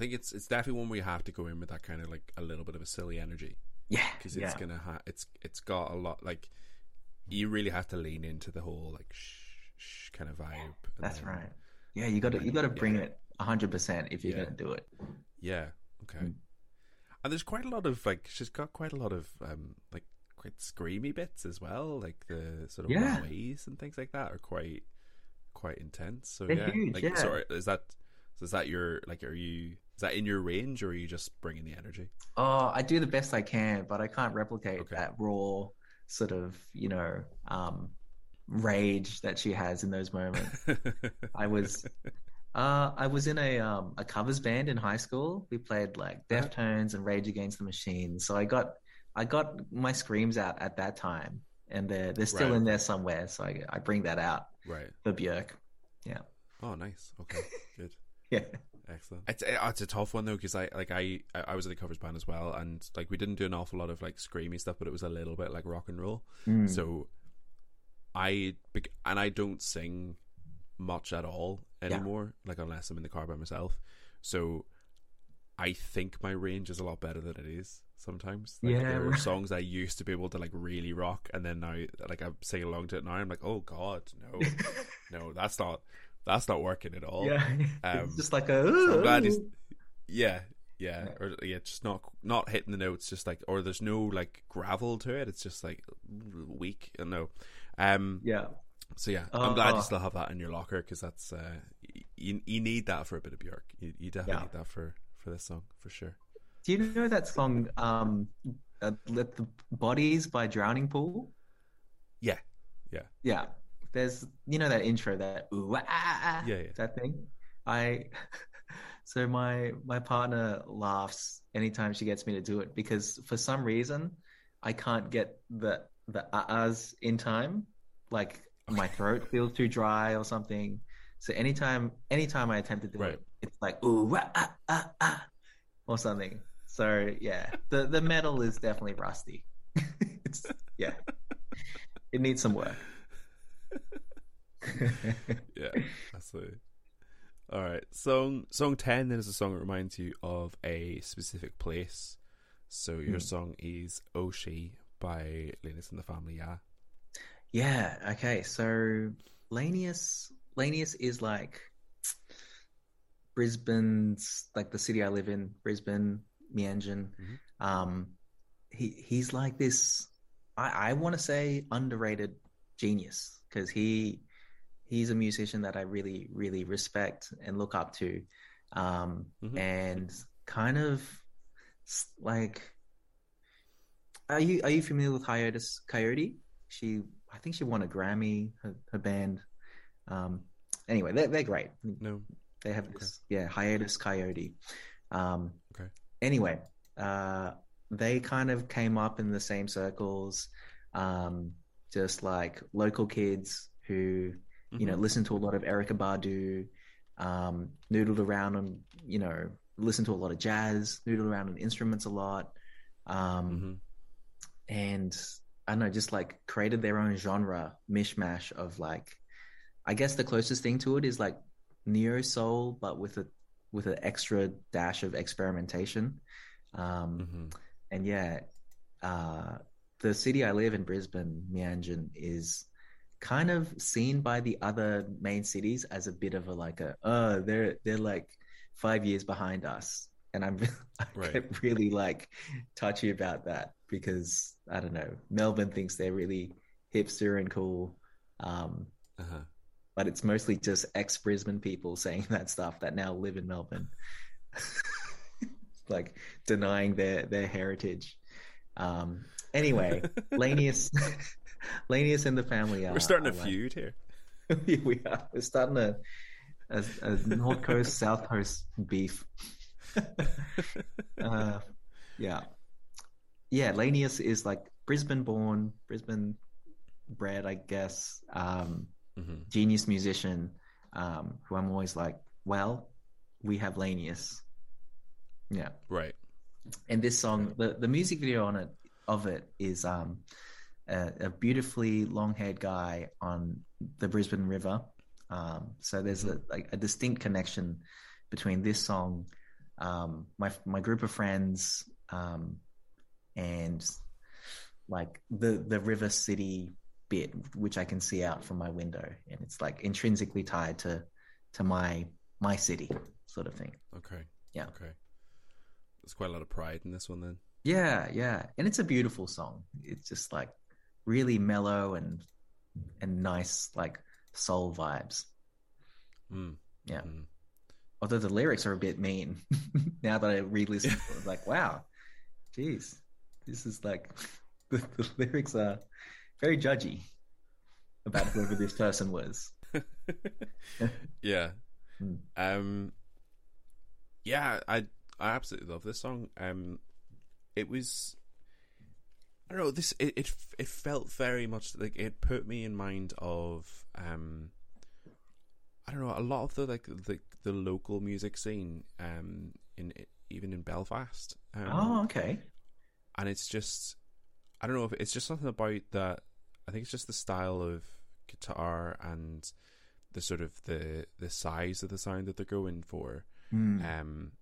S1: I think it's it's definitely one where you have to go in with that kind of like a little bit of a silly energy.
S2: Yeah,
S1: because it's
S2: yeah.
S1: gonna ha- it's it's got a lot like you really have to lean into the whole like shh, shh kind of vibe.
S2: That's then, right. Yeah, you got to you got to bring yeah. it hundred percent if you're yeah. gonna do it.
S1: Yeah. Okay. Mm. And there's quite a lot of like she's got quite a lot of um like quite screamy bits as well, like the sort of
S2: yeah.
S1: ways and things like that are quite quite intense. So
S2: They're
S1: yeah,
S2: huge,
S1: like
S2: yeah.
S1: sorry, is that so is that your like? Are you is that in your range, or are you just bringing the energy?
S2: Oh, I do the best I can, but I can't replicate okay. that raw sort of you know um, rage that she has in those moments. I was. Uh, I was in a um, a covers band in high school. We played like uh-huh. Deftones and Rage Against the Machine. So I got I got my screams out at that time, and they're they're still right. in there somewhere. So I I bring that out
S1: right
S2: for Björk. Yeah.
S1: Oh, nice. Okay, good.
S2: yeah.
S1: Excellent. It's it's a tough one though because I like I I was in the covers band as well, and like we didn't do an awful lot of like screamy stuff, but it was a little bit like rock and roll.
S2: Mm.
S1: So I and I don't sing much at all anymore, yeah. like unless I'm in the car by myself. So I think my range is a lot better than it is sometimes. Like,
S2: yeah,
S1: there are songs I used to be able to like really rock, and then now like I'm singing along to it now. I'm like, oh god, no, no, that's not that's not working at all.
S2: Yeah, um, just like a.
S1: So I'm glad he's. Yeah, yeah, or yeah, just not not hitting the notes. Just like, or there's no like gravel to it. It's just like weak. No, um,
S2: yeah.
S1: So yeah, uh, I'm glad uh, you still have that in your locker because that's uh, you you need that for a bit of Björk. You, you definitely yeah. need that for for this song for sure.
S2: Do you know that song? Um, uh, "Let the Bodies" by Drowning Pool.
S1: Yeah, yeah,
S2: yeah. There's you know that intro that ooh, ah, ah, ah,
S1: yeah, yeah,
S2: that thing. I so my my partner laughs anytime she gets me to do it because for some reason I can't get the the ahs in time. Like my throat feels too dry or something. So anytime anytime I attempt to do right. it, it's like ooh ah, ah, ah, or something. So yeah, the the metal is definitely rusty. it's yeah, it needs some work.
S1: yeah, absolutely. All right, song song ten then is a song that reminds you of a specific place. So your mm. song is Oshi by Laneous and the Family, yeah.
S2: Yeah. Okay. So Laneous Laneous is like Brisbane's like the city I live in, Brisbane, Meanjin. Mm-hmm. Um, he he's like this. I I want to say underrated genius because he he's a musician that I really really respect and look up to, um, mm-hmm. and kind of like. Are you are you familiar with Hiatus Kaiyote? She I think she won a Grammy. Her, her band. Um, anyway, they're they're great.
S1: No,
S2: they have this yeah Hiatus Kaiyote. Um, okay. Anyway, uh, they kind of came up in the same circles, um, just like local kids who you know, mm-hmm. listened to a lot of Erykah Badu, um, noodled around on, you know, listened to a lot of jazz, noodled around on instruments a lot. Um, mm-hmm. And I don't know, just like created their own genre mishmash of like, I guess the closest thing to it is like neo soul, but with a with an extra dash of experimentation. Um, mm-hmm. And yeah, uh, the city I live in, Brisbane, Meanjin, is kind of seen by the other main cities as a bit of a like a oh they're they're like five years behind us and i'm i right. get really like touchy about that because i don't know melbourne thinks they're really hipster and cool um, uh-huh. but it's mostly just ex brisbane people saying that stuff that now live in melbourne like denying their their heritage um anyway laneous Laneous and the family are.
S1: We're starting a feud here.
S2: we are. We're starting a, a, a North Coast South Coast beef. uh, yeah, yeah. Laneous is like Brisbane born, Brisbane bred, I guess. Um, mm-hmm. Genius musician. Um, who I'm always like, well, we have Laneous. Yeah.
S1: Right.
S2: And this song, the the music video on it of it is um a, a beautifully long-haired guy on the Brisbane River. Um, so there's a, like a distinct connection between this song, um, my my group of friends, um, and like the the river city bit, which I can see out from my window, and it's like intrinsically tied to to my my city, sort of thing.
S1: Okay.
S2: Yeah.
S1: Okay. There's quite a lot of pride in this one, then.
S2: Yeah, yeah, and it's a beautiful song. It's just like really mellow and and nice like soul vibes.
S1: Mm.
S2: Yeah. Mm. Although the lyrics are a bit mean now that I re-listen, I'm like, wow, jeez, this is like the, the lyrics are very judgy about whoever this person was.
S1: yeah. Mm. Um. Yeah, I I absolutely love this song. Um, it was I don't know. This it, it it felt very much like it put me in mind of um, I don't know a lot of the like the the local music scene um in even in Belfast. Um,
S2: oh, okay.
S1: And it's just I don't know if it's just something about that. I think it's just the style of guitar and the sort of the the size of the sound that they're going for.
S2: Mm.
S1: Um,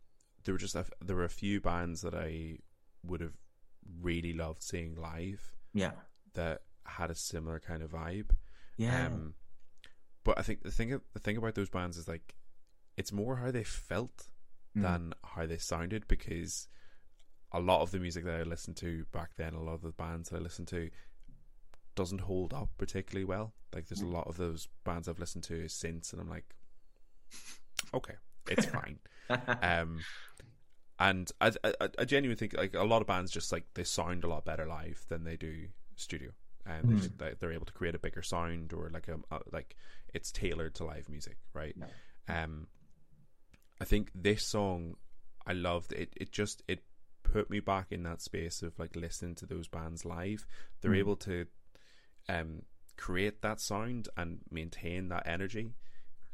S1: there were just a, there were a few bands that I would have really loved seeing live.
S2: Yeah.
S1: That had a similar kind of vibe.
S2: Yeah. Um,
S1: but I think the thing the thing about those bands is like it's more how they felt mm. than how they sounded because a lot of the music that I listened to back then, a lot of the bands that I listened to doesn't hold up particularly well. Like there's a mm. lot of those bands I've listened to since and I'm like okay, it's fine. um and I, I, I genuinely think like a lot of bands just like they sound a lot better live than they do studio, and mm. they, they're able to create a bigger sound or like a, a like it's tailored to live music, right? Um, I think this song I loved it. It just it put me back in that space of like listening to those bands live. They're mm. able to um create that sound and maintain that energy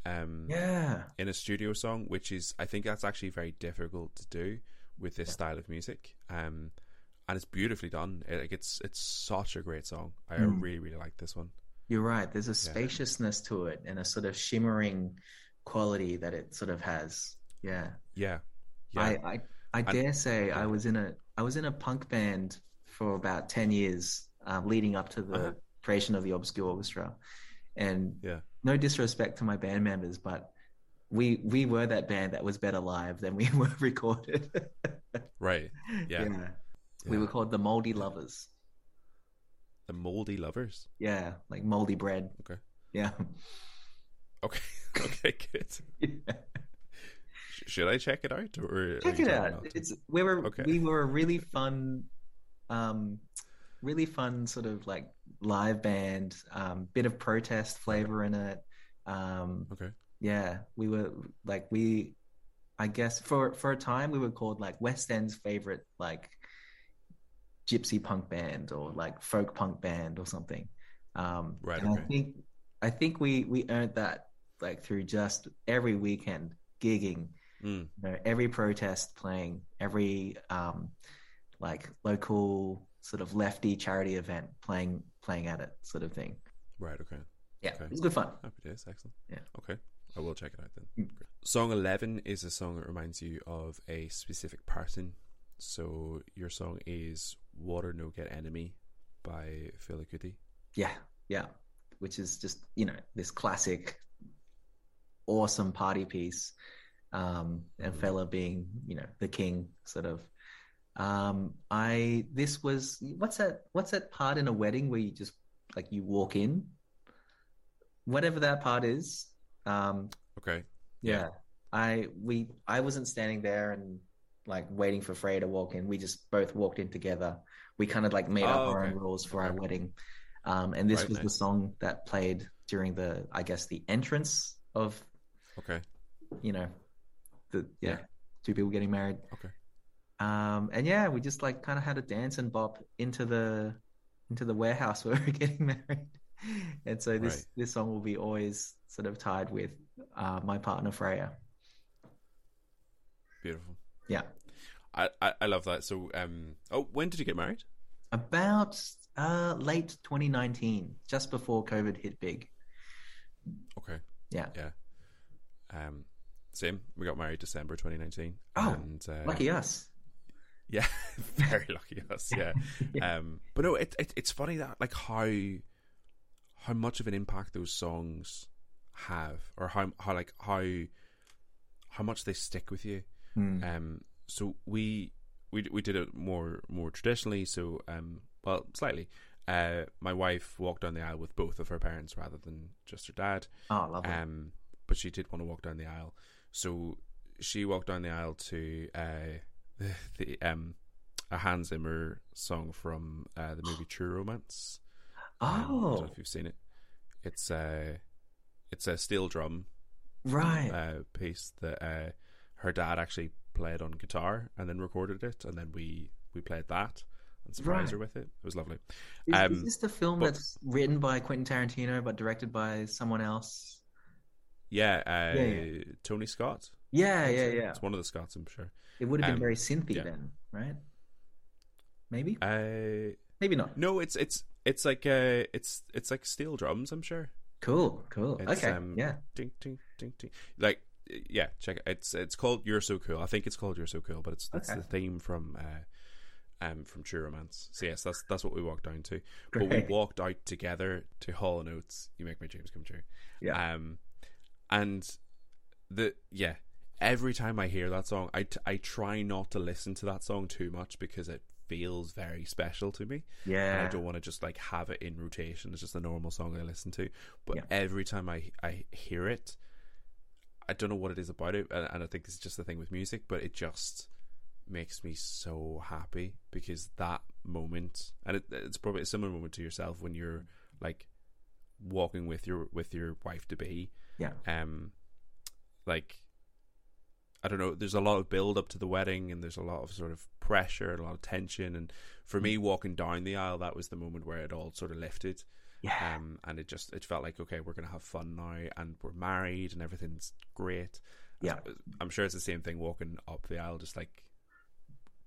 S1: um,
S2: yeah,
S1: in a studio song, which is I think that's actually very difficult to do with this yeah. style of music. Um, and it's beautifully done. It, like it's it's such a great song. I mm. really really like this one.
S2: You're right. There's a spaciousness yeah. to it and a sort of shimmering quality that it sort of has. Yeah.
S1: Yeah.
S2: yeah. I I, I dare say I was in a I was in a punk band for about ten years um, leading up to the uh-huh. creation of the Obscure Orchestra, and
S1: yeah
S2: no disrespect to my band members, but we we were that band that was better live than we were recorded.
S1: right. Yeah. yeah.
S2: We were called the Moldy Lovers.
S1: The Moldy Lovers.
S2: Yeah, like moldy bread.
S1: Okay.
S2: Yeah.
S1: Okay. Okay. Good. yeah. Should I check it out or
S2: check it out? It's we were okay. we were a really fun, um, really fun sort of like live band, um, bit of protest flavor in it. Um,
S1: okay.
S2: Yeah, we were like we, I guess for for a time we were called like West End's favorite like gypsy punk band or like folk punk band or something. Um,
S1: right.
S2: And okay. I think I think we we earned that like through just every weekend gigging, mm. you know, every protest playing, every um, like local sort of lefty charity event playing playing at it sort of thing.
S1: Right. Okay.
S2: Yeah,
S1: okay.
S2: it was good fun.
S1: Happy days. Excellent.
S2: Yeah.
S1: Okay. I will check it out then. Mm. Song 11 is a song that reminds you of a specific person. So your song is Water No Get Enemy by Fela Kuti.
S2: Yeah. Yeah. Which is just, you know, this classic, awesome party piece. Um, and mm. Fela being, you know, the king sort of um, I this was what's that? What's that part in a wedding where you just like you walk in? Whatever that part is. Um,
S1: okay.
S2: Yeah. yeah. I we I wasn't standing there and like waiting for Freya to walk in. We just both walked in together. We kind of like made oh, up our own rules for okay. our wedding. Um, and this right, was nice. the song that played during the, I guess, the entrance of,
S1: okay,
S2: you know, the yeah, yeah. two people getting married.
S1: Okay.
S2: Um, and yeah, we just like kind of had a dance and bop into the into the warehouse where we are getting married. And so this right. this song will be always sort of tied with uh, my partner Freya.
S1: Beautiful.
S2: Yeah.
S1: I, I, I love that. So um oh when did you get married?
S2: About uh late 2019, just before COVID hit big.
S1: Okay.
S2: Yeah.
S1: Yeah. Um same. We got married December 2019.
S2: Oh, and, uh, lucky us.
S1: Yeah, very lucky us. Yeah, yeah. Um, but no, it, it, it's funny that like how how much of an impact those songs have, or how how like how how much they stick with you.
S2: Mm.
S1: Um, so we we we did it more more traditionally. So um, well, slightly. Uh, my wife walked down the aisle with both of her parents rather than just her dad.
S2: Oh, lovely.
S1: Um, but she did want to walk down the aisle, so she walked down the aisle to uh the, the um a Hans Zimmer song from uh, the movie True Romance.
S2: Oh, um, I don't know
S1: oh. if you've seen it. It's a uh, it's a steel drum
S2: right
S1: uh, piece that uh, her dad actually played on guitar and then recorded it, and then we we played that and surprised right. her with it. It was lovely.
S2: Is, um, is this the film but, that's written by Quentin Tarantino but directed by someone else?
S1: Yeah, uh, yeah, yeah. Tony Scott.
S2: Yeah, yeah, yeah.
S1: It's one of the Scotts, I'm sure.
S2: It would have been um, very synthy yeah. then, right? Maybe.
S1: Uh,
S2: Maybe not.
S1: No, it's it's it's like uh, it's it's like steel drums. I'm sure.
S2: Cool, cool. It's, okay, um, yeah.
S1: Ding, ding, ding, ding. Like, yeah, check it. It's it's called "You're So Cool." I think it's called "You're So Cool," but it's it's okay. the theme from uh, um from True Romance. So yes, that's that's what we walked down to. Great. But we walked out together to Hall and Oates. You make my dreams come true.
S2: Yeah.
S1: Um, and the yeah, every time I hear that song, I, t- I try not to listen to that song too much because it feels very special to me.
S2: Yeah.
S1: And I don't want to just like have it in rotation. It's just a normal song I listen to. But yeah. every time I, I hear it, I don't know what it is about it. And, and I think it's just the thing with music, but it just makes me so happy because that moment, and it, it's probably a similar moment to yourself when you're like walking with your with your wife to be.
S2: Yeah.
S1: Um, like I don't know. There's a lot of build up to the wedding, and there's a lot of sort of pressure and a lot of tension. And for me, walking down the aisle, that was the moment where it all sort of lifted.
S2: Yeah.
S1: Um, and it just it felt like okay, we're gonna have fun now, and we're married, and everything's great.
S2: Yeah.
S1: I'm sure it's the same thing walking up the aisle, just like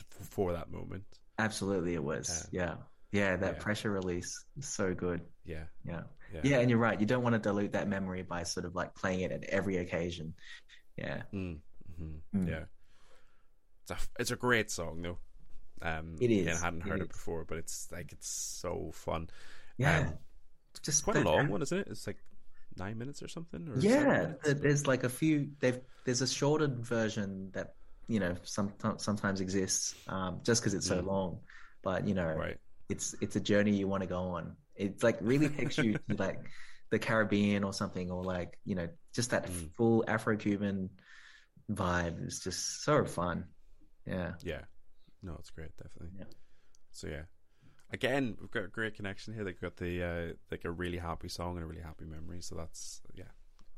S1: for that moment.
S2: Absolutely, it was. yeah. Yeah, that
S1: Yeah.
S2: pressure release is so good.
S1: Yeah,
S2: Yeah.
S1: yeah,
S2: Yeah, and you're right. You don't want to dilute that memory by sort of like playing it at every occasion. Yeah.
S1: Mm, hmm
S2: Mm.
S1: yeah. It's a it's a great song though. Um,
S2: It is.
S1: again, I hadn't
S2: It
S1: heard it,
S2: is.
S1: before, but it's like it's so fun.
S2: Yeah.
S1: Um,
S2: Just
S1: It's quite a long one, isn't it? It's like nine minutes or something. Or
S2: Yeah,
S1: minutes?
S2: there's like a few. There's a shortened version that you know some, sometimes exists um, just because it's so
S1: Mm.
S2: long. But you know,
S1: right.
S2: it's it's a journey you want to go on. It's like really takes you to like the Caribbean or something, or like you know just that
S1: Mm.
S2: full Afro-Cuban vibe. It's just so fun. Yeah,
S1: Yeah. No, it's great, definitely.
S2: Yeah.
S1: So yeah. Again, we've got a great connection here. They've got the uh, like a really happy song and a really happy memory. So that's yeah.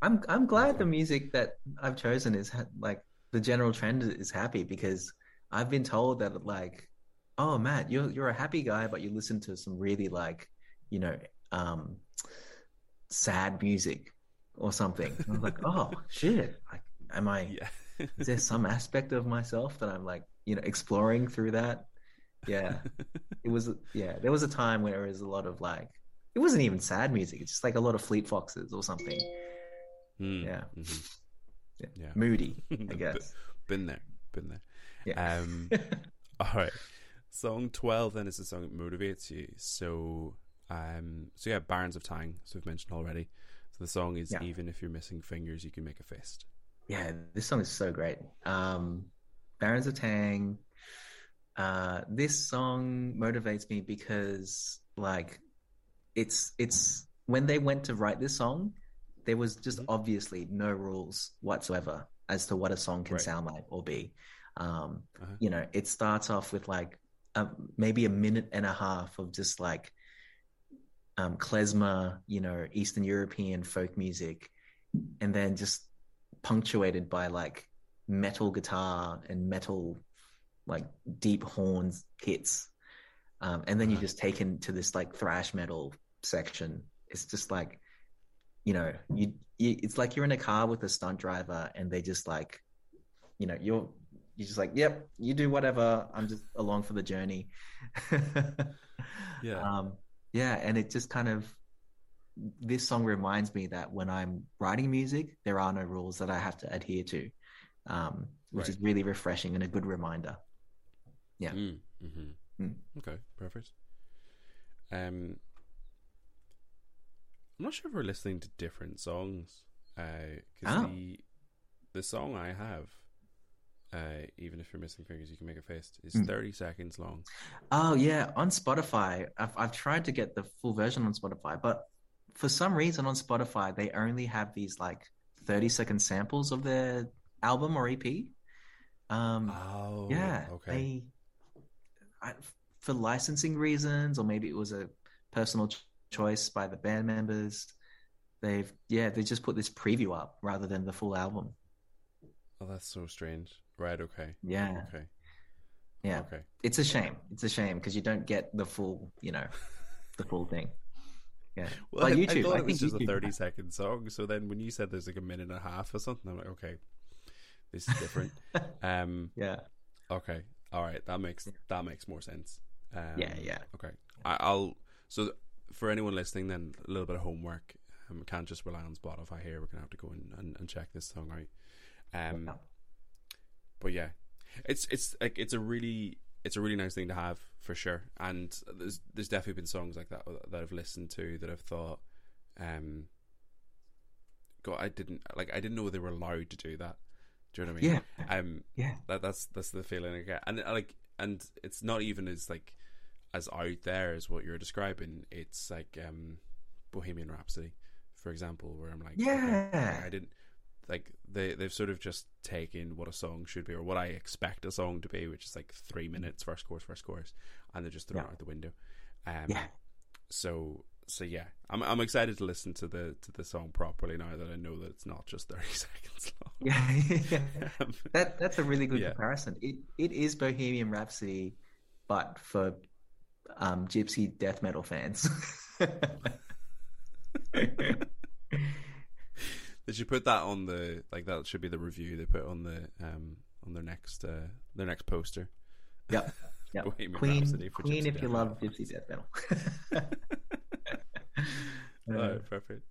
S2: I'm I'm glad the music that I've chosen is ha- like the general trend is happy because I've been told that like, oh Matt, you're you're a happy guy, but you listen to some really like, you know, um, sad music or something. And I'm like, oh shit, like, am I?
S1: Yeah.
S2: Is there some aspect of myself that I'm like, you know, exploring through that? Yeah, it was. Yeah, there was a time where it was a lot of like, it wasn't even sad music. It's just like a lot of Fleet Foxes or something.
S1: Mm,
S2: Yeah.
S1: mhm.
S2: Yeah.
S1: Yeah.
S2: Moody, I guess.
S1: Been there. Been there.
S2: Yeah.
S1: Um all right. Song twelve then is the song that motivates you. So um so yeah, Barons of Tang, so we've mentioned already. So the song is
S2: Yeah.
S1: even if you're missing fingers, you can make a fist.
S2: Yeah, this song is so great. Um, Barons of Tang. Uh, this song motivates me because, like, it's it's when they went to write this song, there was just
S1: Mhm.
S2: obviously no rules whatsoever as to what a song can
S1: Right.
S2: sound like or be. Um,
S1: Uh-huh.
S2: you know, it starts off with like a, maybe a minute and a half of just like um, klezmer, you know, Eastern European folk music, and then just punctuated by like metal guitar and metal like deep horns hits. Um, and then you
S1: Uh-huh.
S2: just take to this like thrash metal section. It's just like, you know, you, you it's like you're in a car with a stunt driver and they just like, you know, you're you're just like, yep, you do whatever. I'm just along for the journey.
S1: Yeah.
S2: Um, yeah, and it just kind of this song reminds me that when I'm writing music, there are no rules that I have to adhere to, um, which
S1: Right.
S2: is really refreshing and a good reminder. yeah.
S1: Mm, mhm.
S2: Mm.
S1: Okay, perfect. Um I'm not sure if we're listening to different songs. Uh 'cause
S2: Oh.
S1: the the song I have uh, even if you're missing fingers, you can make a fist. Is
S2: Mm.
S1: 30 seconds long.
S2: Oh yeah, on Spotify, I've I've tried to get the full version on Spotify, but for some reason on Spotify they only have these like 30 second samples of their album or EP. Um,
S1: Oh,
S2: yeah,
S1: Okay.
S2: they I, for licensing reasons, or maybe it was a personal ch- choice by the band members. They've yeah, they just put this preview up rather than the full album.
S1: Oh, that's so strange. Right. Okay.
S2: Yeah,
S1: Okay.
S2: yeah,
S1: Okay.
S2: it's a shame. It's a shame because you don't get the full, you know, the full thing. Yeah,
S1: Well,
S2: Like
S1: I, I thought
S2: I
S1: it was just a 30 second song. So then when you said there's like a minute and a half or something, I'm like, okay, this is different. um.
S2: yeah,
S1: Okay. All right. That makes that makes more sense. Um,
S2: yeah, yeah.
S1: Okay. I, I'll. So for anyone listening, then a little bit of homework. Um, we can't just rely on Spotify here. We're gonna have to go and, and, and check this song out. Um.
S2: Yeah.
S1: But yeah, it's it's like it's a really it's a really nice thing to have for sure. And there's there's definitely been songs like that that I've listened to that I've thought, um, God, I didn't like I didn't know they were allowed to do that. Do you know what I mean?
S2: Yeah,
S1: Um,
S2: yeah,
S1: that that's that's the feeling I get, and uh, like, and it's not even as like as out there as what you're describing. It's like um, Bohemian Rhapsody, for example, where I'm like, okay,
S2: Yeah.
S1: I didn't. Like they they've sort of just taken what a song should be or what I expect a song to be, which is like three minutes first chorus, first chorus, and they're just throwing yeah. it out the window. Um, yeah. So so yeah, I'm I'm excited to listen to the to the song properly now that I know that it's not just thirty seconds long.
S2: Yeah, yeah. Um, that that's a really good yeah. comparison. It it is Bohemian Rhapsody, but for um, gypsy death metal fans.
S1: they should put that on the like that should be the review they put on the um on their next uh their next poster.
S2: Yep. Yep. Queen, Queen if you love gypsy death metal.
S1: all right, perfect.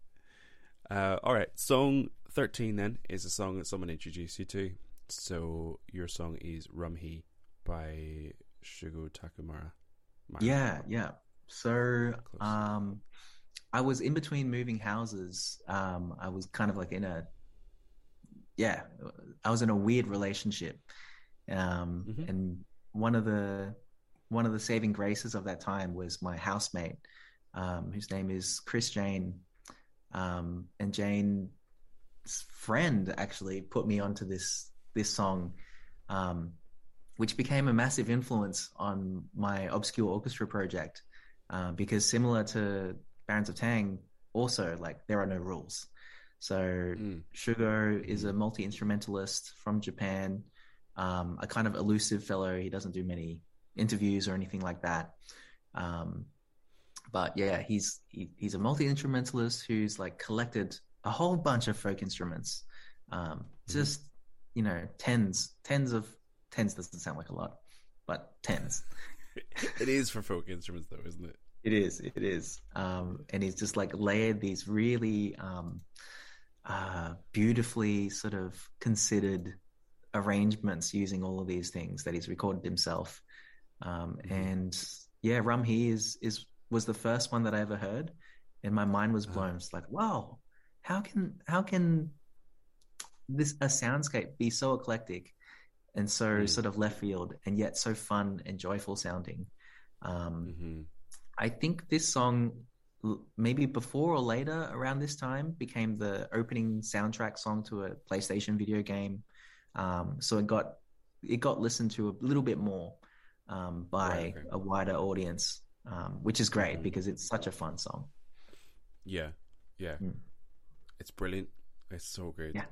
S1: Uh, all right, song thirteen then is a song that someone introduced you to. So your song is Rumhee by Shugo Tokumaru.
S2: Yeah, yeah. So um, I was in between moving houses. Um, I was kind of like in a, yeah, I was in a weird relationship, um, mm-hmm. and one of the one of the saving graces of that time was my housemate, um, whose name is Chris Jane, um, and Jane's friend actually put me onto this this song, um, which became a massive influence on my obscure orchestra project, uh, because similar to Barons of Tang, also like there are no rules. So mm. Shugo is a multi instrumentalist from Japan, um, a kind of elusive fellow. He doesn't do many interviews or anything like that. Um, but yeah, he's he, he's a multi instrumentalist who's like collected a whole bunch of folk instruments, um, mm. just you know tens tens of tens doesn't sound like a lot, but tens.
S1: it is for folk instruments though, isn't it?
S2: It is. It is. Um, and he's just like layered these really um, uh, beautifully sort of considered arrangements using all of these things that he's recorded himself. Um, mm-hmm. and yeah, Rumhee is is was the first one that I ever heard, and my mind was blown. Uh-huh. It's like, wow, how can how can this a soundscape be so eclectic and so mm. sort of left field and yet so fun and joyful sounding? Um, mm-hmm. I think this song, maybe before or later around this time, became the opening soundtrack song to a PlayStation video game. Um, so it got it got listened to a little bit more um, by right, a wider audience, um, which is great mm-hmm. because it's such a fun song.
S1: Yeah, yeah, mm. it's brilliant. It's so good.
S2: Yeah.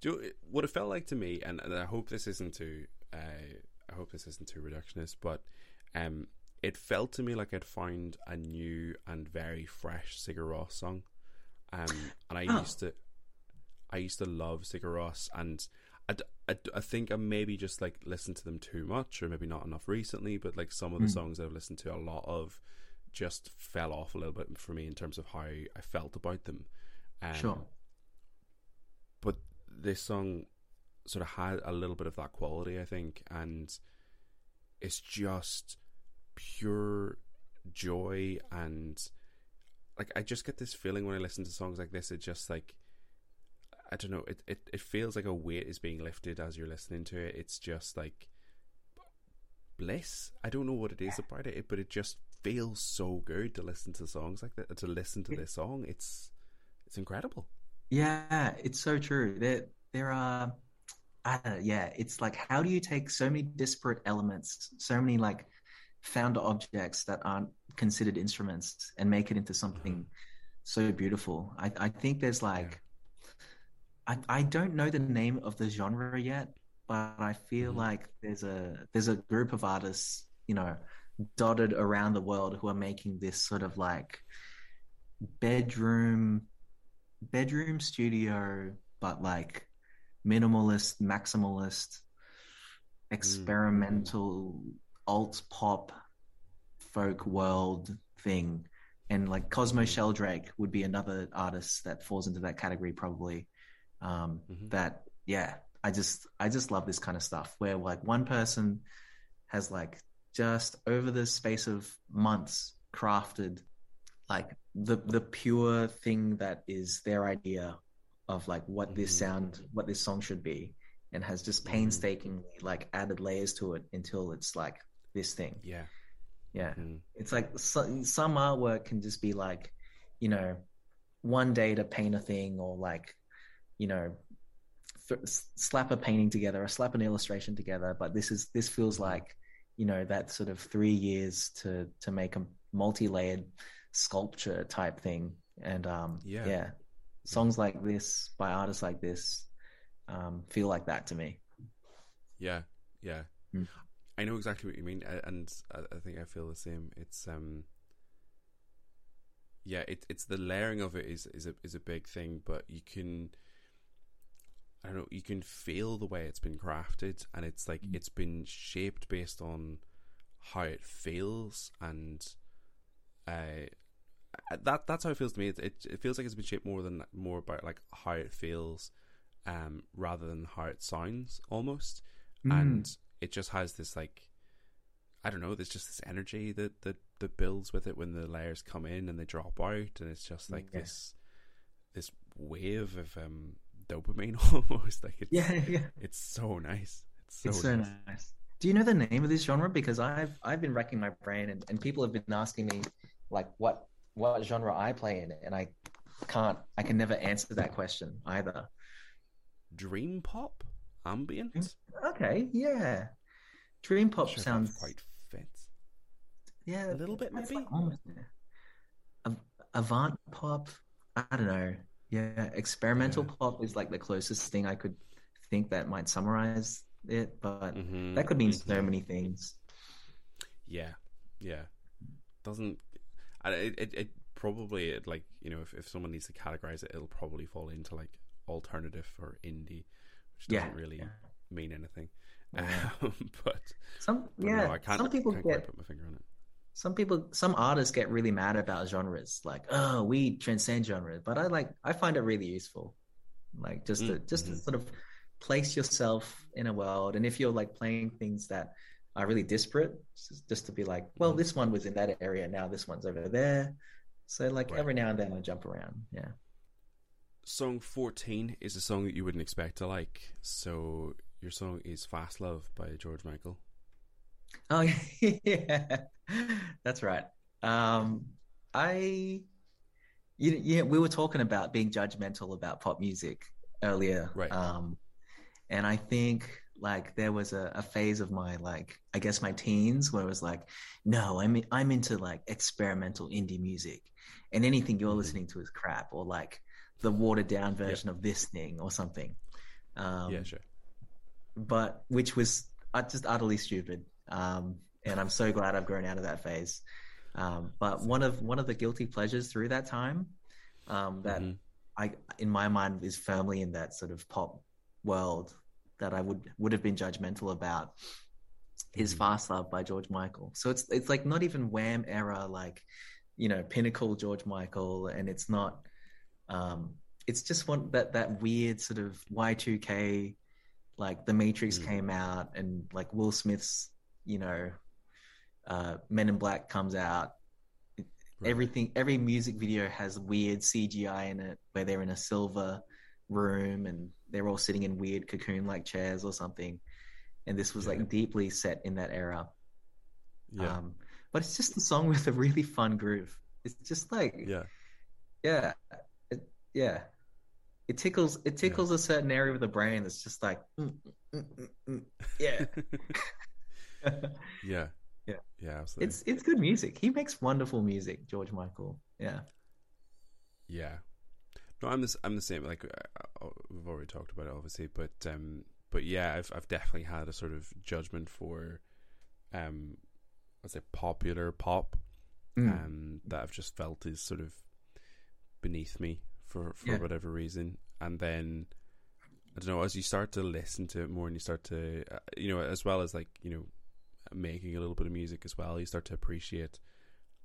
S1: Do what it felt like to me, and, and I hope this isn't too. Uh, I hope this isn't too reductionist, but um, it felt to me like I'd found a new and very fresh Sigur Rós song. Um, and I oh. used to, I used to love Sigur Rós, and I, I, I think I maybe just like listened to them too much, or maybe not enough recently. But like some of the mm. songs I've listened to a lot of, just fell off a little bit for me in terms of how I felt about them.
S2: Um, sure.
S1: But this song sort of had a little bit of that quality, I think, and it's just pure joy and like I just get this feeling when I listen to songs like this. It just like I don't know. It, it it feels like a weight is being lifted as you're listening to it. It's just like bliss. I don't know what it is about it, but it just feels so good to listen to songs like that. To listen to this song, it's it's incredible.
S2: Yeah, it's so true. There there are. Uh, yeah, it's like how do you take so many disparate elements, so many like found objects that aren't considered instruments and make it into something mm-hmm. so beautiful. I, I think there's like, yeah. I, I don't know the name of the genre yet, but I feel mm-hmm. like there's a there's a group of artists, you know, dotted around the world who are making this sort of like bedroom bedroom studio, but like minimalist, maximalist, mm-hmm. experimental mm alt pop folk world thing. And like Cosmo Sheldrake would be another artist that falls into that category probably. Um, mm-hmm. That yeah, I just I just love this kind of stuff where like one person has like just over the space of months crafted like the the pure thing that is their idea of like what mm-hmm. this sound what this song should be and has just mm-hmm. painstakingly like added layers to it until it's like this thing.
S1: Yeah.
S2: Yeah. Mm. It's like so, some artwork can just be like, you know, one day to paint a thing or like, you know, th- slap a painting together or slap an illustration together, but this is this feels like you know that sort of three years to to make a multi-layered sculpture type thing and um yeah, yeah. songs like this by artists like this um feel like that to me
S1: yeah yeah mm. I know exactly what you mean and i think i feel the same it's um yeah it, it's the layering of it is is a is a big thing but you can I don't know, you can feel the way it's been crafted and it's like mm. it's been shaped based on how it feels and uh, that that's how it feels to me. It, it, it feels like it's been shaped more than more about like how it feels, um, rather than how it sounds almost, mm. and it just has this like, I don't know, there's just this energy that that that builds with it when the layers come in and they drop out, and it's just like yeah. this this wave of um dopamine almost. Like it's,
S2: yeah, yeah.
S1: It's so nice.
S2: It's so, it's so nice. nice. Do you know the name of this genre? Because I've I've been racking my brain and, and people have been asking me like what what genre I play in, and I can't I can never answer that question either.
S1: Dream pop, ambient.
S2: Okay, yeah. Dream pop sure sounds
S1: quite fit.
S2: Yeah,
S1: a little bit maybe. Like.
S2: Avant pop. I don't know. Yeah, experimental yeah. pop is like the closest thing I could think that might summarize it, but mm-hmm. that could mean mm-hmm. so many things.
S1: Yeah, yeah. Doesn't it? It, it probably it, like you know if if someone needs to categorize it, it'll probably fall into like alternative or indie, which doesn't yeah, really yeah. mean anything. Yeah. but
S2: some
S1: but
S2: yeah,
S1: no, I can't,
S2: some people
S1: can't
S2: get
S1: put my finger on it
S2: some people some artists get really mad about genres like oh we transcend genres but i like i find it really useful like just to mm-hmm. just to mm-hmm. sort of place yourself in a world and if you're like playing things that are really disparate just to be like well mm-hmm. this one was in that area now this one's over there so like right. every now and then i jump around yeah
S1: song 14 is a song that you wouldn't expect to like so your song is fast love by george michael
S2: Oh yeah, that's right. Um, I, you, yeah, we were talking about being judgmental about pop music earlier,
S1: right?
S2: Um, and I think like there was a, a, phase of my like I guess my teens where it was like, no, I'm I'm into like experimental indie music, and anything you're mm-hmm. listening to is crap, or like the watered down version of this thing or something.
S1: Um, yeah, sure.
S2: But which was uh, just utterly stupid. Um, and I'm so glad I've grown out of that phase. Um, but one of one of the guilty pleasures through that time um, that mm-hmm. I, in my mind, is firmly in that sort of pop world that I would would have been judgmental about is mm-hmm. "Fast Love" by George Michael. So it's it's like not even Wham era, like you know, pinnacle George Michael, and it's not. Um, it's just one that that weird sort of Y two K, like The Matrix mm-hmm. came out, and like Will Smith's you know, uh, Men in Black comes out. Right. Everything, every music video has weird CGI in it, where they're in a silver room and they're all sitting in weird cocoon-like chairs or something. And this was yeah. like deeply set in that era. Yeah. Um, but it's just a song with a really fun groove. It's just like,
S1: yeah,
S2: yeah, yeah. It tickles. It tickles yeah. a certain area of the brain that's just like, mm, mm, mm, mm yeah.
S1: yeah.
S2: Yeah.
S1: Yeah, absolutely.
S2: It's it's good music. He makes wonderful music, George Michael. Yeah.
S1: Yeah. No, I'm the I'm the same. Like uh, uh, we've already talked about it, obviously, but um, but yeah, I've I've definitely had a sort of judgment for, um, what's it, popular pop, mm. um, that I've just felt is sort of beneath me for for yeah. whatever reason, and then I don't know as you start to listen to it more and you start to, uh, you know, as well as like you know making a little bit of music as well, you start to appreciate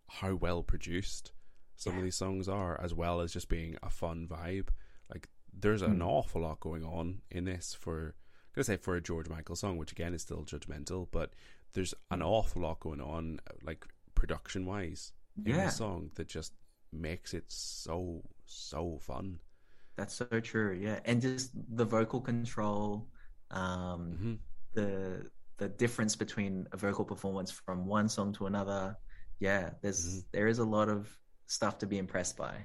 S1: how well produced some yeah. of these songs are, as well as just being a fun vibe. Like there's mm. an awful lot going on in this for I'm gonna say for a George Michael song, which again is still judgmental, but there's an awful lot going on, like production wise, in yeah. the song that just makes it so so fun.
S2: That's so true, yeah, and just the vocal control, um, mm-hmm. the the difference between a vocal performance from one song to another. Yeah, there's mm-hmm. there is a lot of stuff to be impressed by,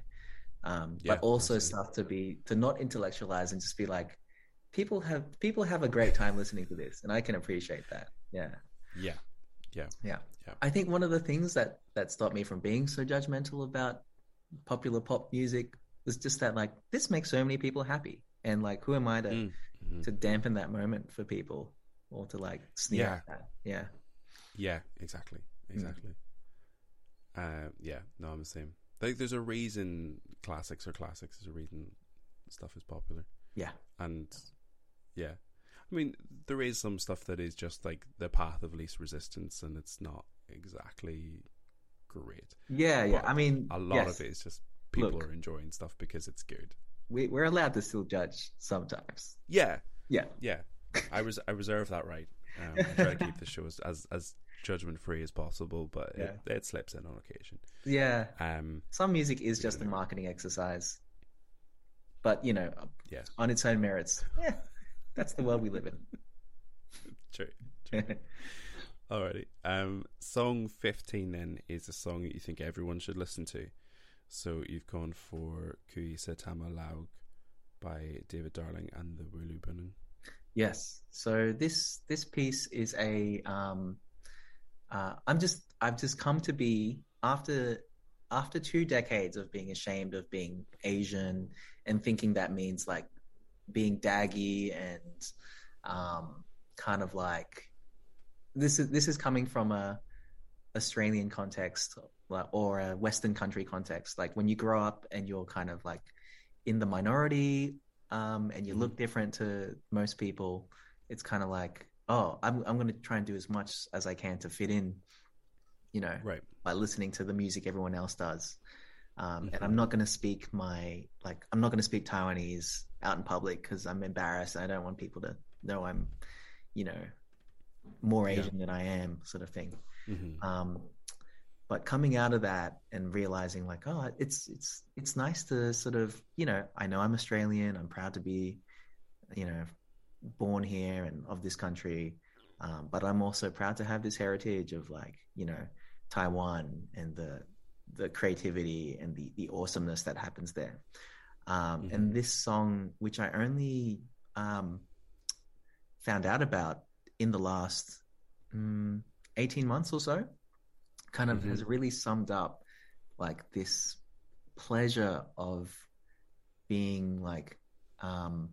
S2: um, yeah, but also absolutely. stuff to be to not intellectualize and just be like, people have people have a great time listening to this, and I can appreciate that. Yeah.
S1: Yeah. Yeah.
S2: Yeah. Yeah. I think one of the things that that stopped me from being so judgmental about popular pop music was just that like this makes so many people happy, and like who am I to mm. mm-hmm. to dampen that moment for people or to like sneer yeah. at that? Yeah.
S1: Yeah. Exactly. Exactly. Mm. Uh, yeah. No, I'm the same. Like, there's a reason classics are classics. There's a reason stuff is popular.
S2: Yeah.
S1: And yeah. I mean, there is some stuff that is just like the path of least resistance, and it's not exactly great.
S2: Yeah, yeah. I mean,
S1: a lot yes. of it is just people Look, are enjoying stuff because it's good.
S2: We, we're allowed to still judge sometimes.
S1: Yeah,
S2: yeah,
S1: yeah. I was I reserve that right. Um, I try to keep the show as as, as judgment free as possible, but yeah. it, it, slips in on occasion.
S2: Yeah. Um, Some music is just a marketing exercise, but you know, yeah. on its own merits, yeah, that's the world we live in.
S1: True. True. Alrighty. Um, song fifteen then is a song that you think everyone should listen to. So you've gone for Kui Tama Laug by David Darling and the Wulu Bunun.
S2: Yes. So this this piece is a um, uh, I'm just I've just come to be after after two decades of being ashamed of being Asian and thinking that means like being daggy and um, kind of like this is this is coming from a Australian context or a Western country context. Like when you grow up and you're kind of like in the minority um, and you look mm-hmm. different to most people, it's kind of like oh, I'm I'm going to try and do as much as I can to fit in, you know,
S1: right.
S2: by listening to the music everyone else does. Um, mm-hmm. And I'm not going to speak my like I'm not going to speak Taiwanese out in public because I'm embarrassed. I don't want people to know I'm, you know, more Asian yeah. than I am, sort of thing. Mm-hmm. Um, but coming out of that and realizing like, oh, it's it's it's nice to sort of, you know, I know I'm Australian. I'm proud to be, you know, born here and of this country, um, but I'm also proud to have this heritage of like you know Taiwan and the the creativity and the the awesomeness that happens there. Um, mm-hmm. And this song, which I only um, found out about in the last mm, 18 months or so, kind of mm-hmm. has really summed up like this pleasure of being like um,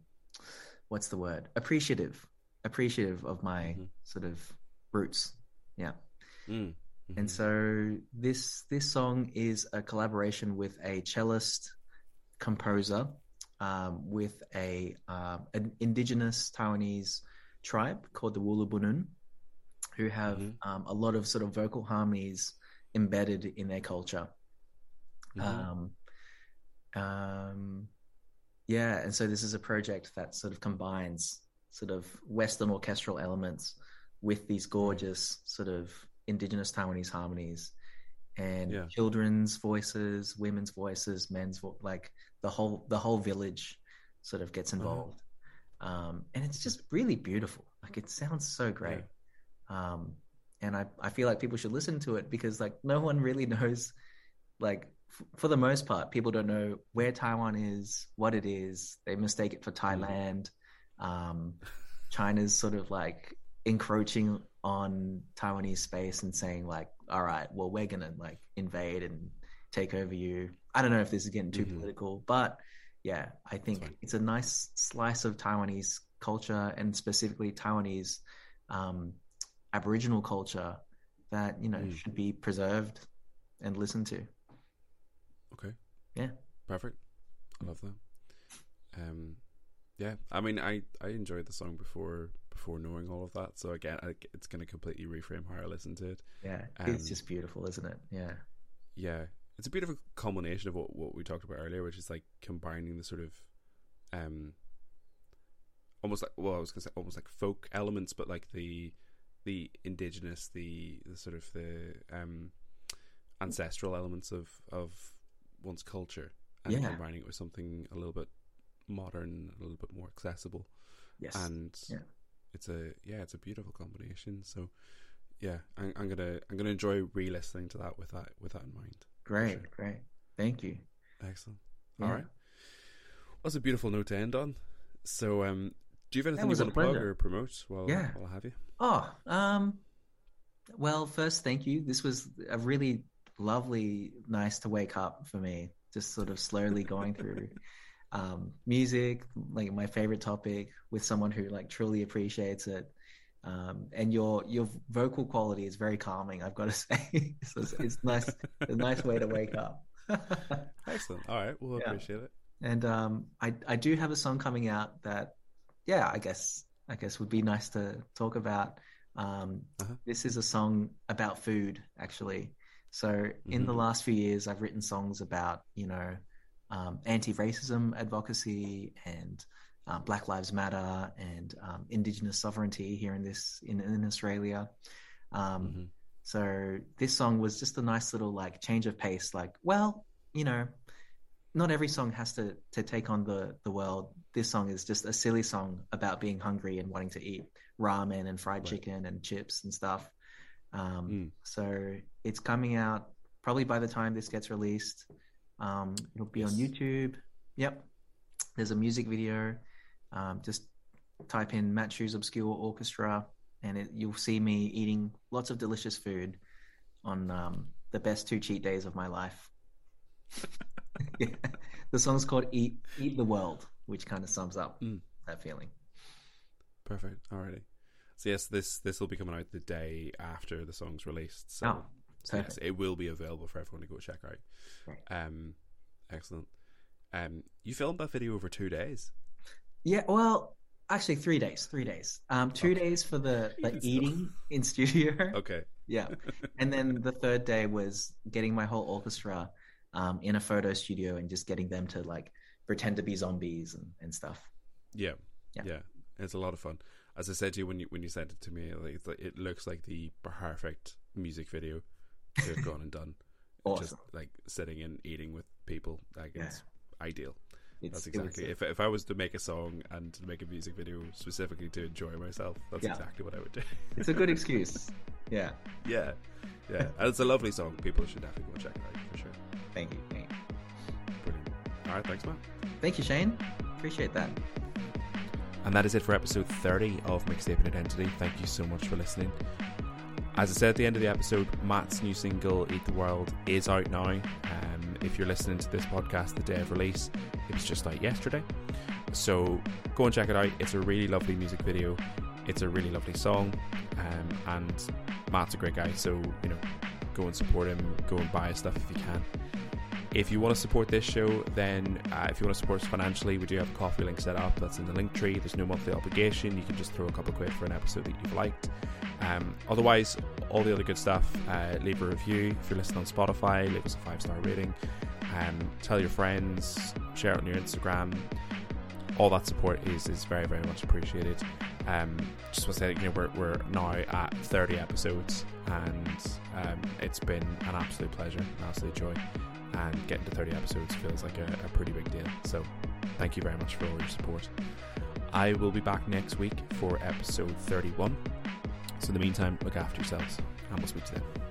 S2: what's the word? Appreciative, appreciative of my mm-hmm. sort of roots. Yeah. Mm. Mm-hmm. And so this this song is a collaboration with a cellist composer um, with a um, an indigenous Taiwanese tribe called the Wulu Bunun, who have mm-hmm. um, a lot of sort of vocal harmonies embedded in their culture. Mm-hmm. Um, um, yeah, and so this is a project that sort of combines sort of Western orchestral elements with these gorgeous sort of indigenous Taiwanese harmonies and yeah. children's voices, women's voices, men's vo- like the whole the whole village sort of gets uh-huh. involved, um, and it's just really beautiful. Like it sounds so great, yeah. um, and I I feel like people should listen to it because like no one really knows like for the most part, people don't know where Taiwan is, what it is. They mistake it for mm-hmm. Thailand. Um, China's sort of like encroaching on Taiwanese space and saying like, all right, well, we're gonna like invade and take over you. I don't know if this is getting too mm-hmm. political, but yeah, I think it's a nice slice of Taiwanese culture and specifically Taiwanese um, Aboriginal culture that you know mm. should be preserved and listened to.
S1: Okay.
S2: Yeah.
S1: Perfect. I love that. Um, yeah. I mean, I I enjoyed the song before before knowing all of that. So again, I, it's going to completely reframe how I listen to it.
S2: Yeah, um, it's just beautiful, isn't it? Yeah.
S1: Yeah, it's a beautiful culmination of what what we talked about earlier, which is like combining the sort of, um, almost like well, I was going to say almost like folk elements, but like the the indigenous, the the sort of the um ancestral elements of of one's culture and yeah. combining it with something a little bit modern, a little bit more accessible.
S2: Yes.
S1: And
S2: yeah.
S1: it's a yeah, it's a beautiful combination. So yeah, I'm, I'm gonna I'm gonna enjoy re-listening to that with that with that in mind.
S2: Great, sure. great. Thank you.
S1: Excellent. Yeah. All right. Well, that's a beautiful note to end on. So, um, Do you have anything you want to plug or promote while, yeah. while I have you?
S2: Oh, um, well, first, thank you. This was a really lovely, nice to wake up for me. Just sort of slowly going through um, music, like my favorite topic, with someone who like truly appreciates it. Um, and your your vocal quality is very calming. I've got to say, so it's, it's nice, a nice way to wake up.
S1: Excellent. All right, we'll yeah. appreciate it.
S2: And um, I I do have a song coming out that, yeah, I guess I guess would be nice to talk about. Um, uh-huh. This is a song about food, actually. So mm-hmm. in the mm-hmm. last few years, I've written songs about you know um, anti-racism advocacy and uh, Black Lives Matter and um, Indigenous sovereignty here in this in, in Australia. Um, mm-hmm. So this song was just a nice little like change of pace. Like, well, you know, not every song has to to take on the the world. This song is just a silly song about being hungry and wanting to eat ramen and fried right. chicken and chips and stuff. Um, mm. So it's coming out probably by the time this gets released. Um, it'll be yes. on YouTube. Yep. There's a music video. Um, just type in Matt Hsu's Obscure Orchestra, and it, you'll see me eating lots of delicious food on um, the best two cheat days of my life. yeah. The song's called "Eat Eat the World," which kind of sums up mm. that feeling.
S1: Perfect. Alrighty. So yes, this this will be coming out the day after the song's released. So
S2: oh,
S1: yes, it will be available for everyone to go check out. Right. Um, excellent. Um, you filmed that video over two days.
S2: Yeah, well, actually three days. Three days. Um, two okay. days for the, the eating in studio.
S1: Okay.
S2: Yeah, and then the third day was getting my whole orchestra um, in a photo studio and just getting them to like pretend to be zombies and, and stuff.
S1: Yeah. yeah, yeah, it's a lot of fun. As I said to you when you when you sent it to me, like, it looks like the perfect music video to have gone and done.
S2: awesome.
S1: Just like sitting and eating with people, like yeah. it's ideal. It's, that's exactly if if I was to make a song and to make a music video specifically to enjoy myself, that's yeah. exactly what I would do.
S2: it's a good excuse. Yeah.
S1: Yeah. Yeah. and it's a lovely song. People should definitely go check it out for sure.
S2: Thank you. Thank you.
S1: Brilliant. All right. Thanks, man.
S2: Thank you, Shane. Appreciate that.
S1: And that is it for episode 30 of Mixtaping Identity. Thank you so much for listening. As I said at the end of the episode, Matt's new single, Eat the World, is out now. Um, if you're listening to this podcast the day of release, it was just out yesterday. So go and check it out. It's a really lovely music video. It's a really lovely song. Um, and Matt's a great guy. So, you know, go and support him. Go and buy his stuff if you can. If you want to support this show, then uh, if you want to support us financially, we do have a coffee link set up. That's in the Linktree. There's no monthly obligation. You can just throw a couple quid for an episode that you've liked. Um, otherwise, all the other good stuff. Uh, leave a review if you're listening on Spotify. Leave us a five star rating. Um, tell your friends. Share it on your Instagram. All that support is is very very much appreciated. Um, just want to say, you know, we're, we're now at 30 episodes, and um, it's been an absolute pleasure, an absolute joy and getting to 30 episodes feels like a, a pretty big deal. So, thank you very much for all your support. I will be back next week for episode 31. So, in the meantime, look after yourselves, and we'll speak to them.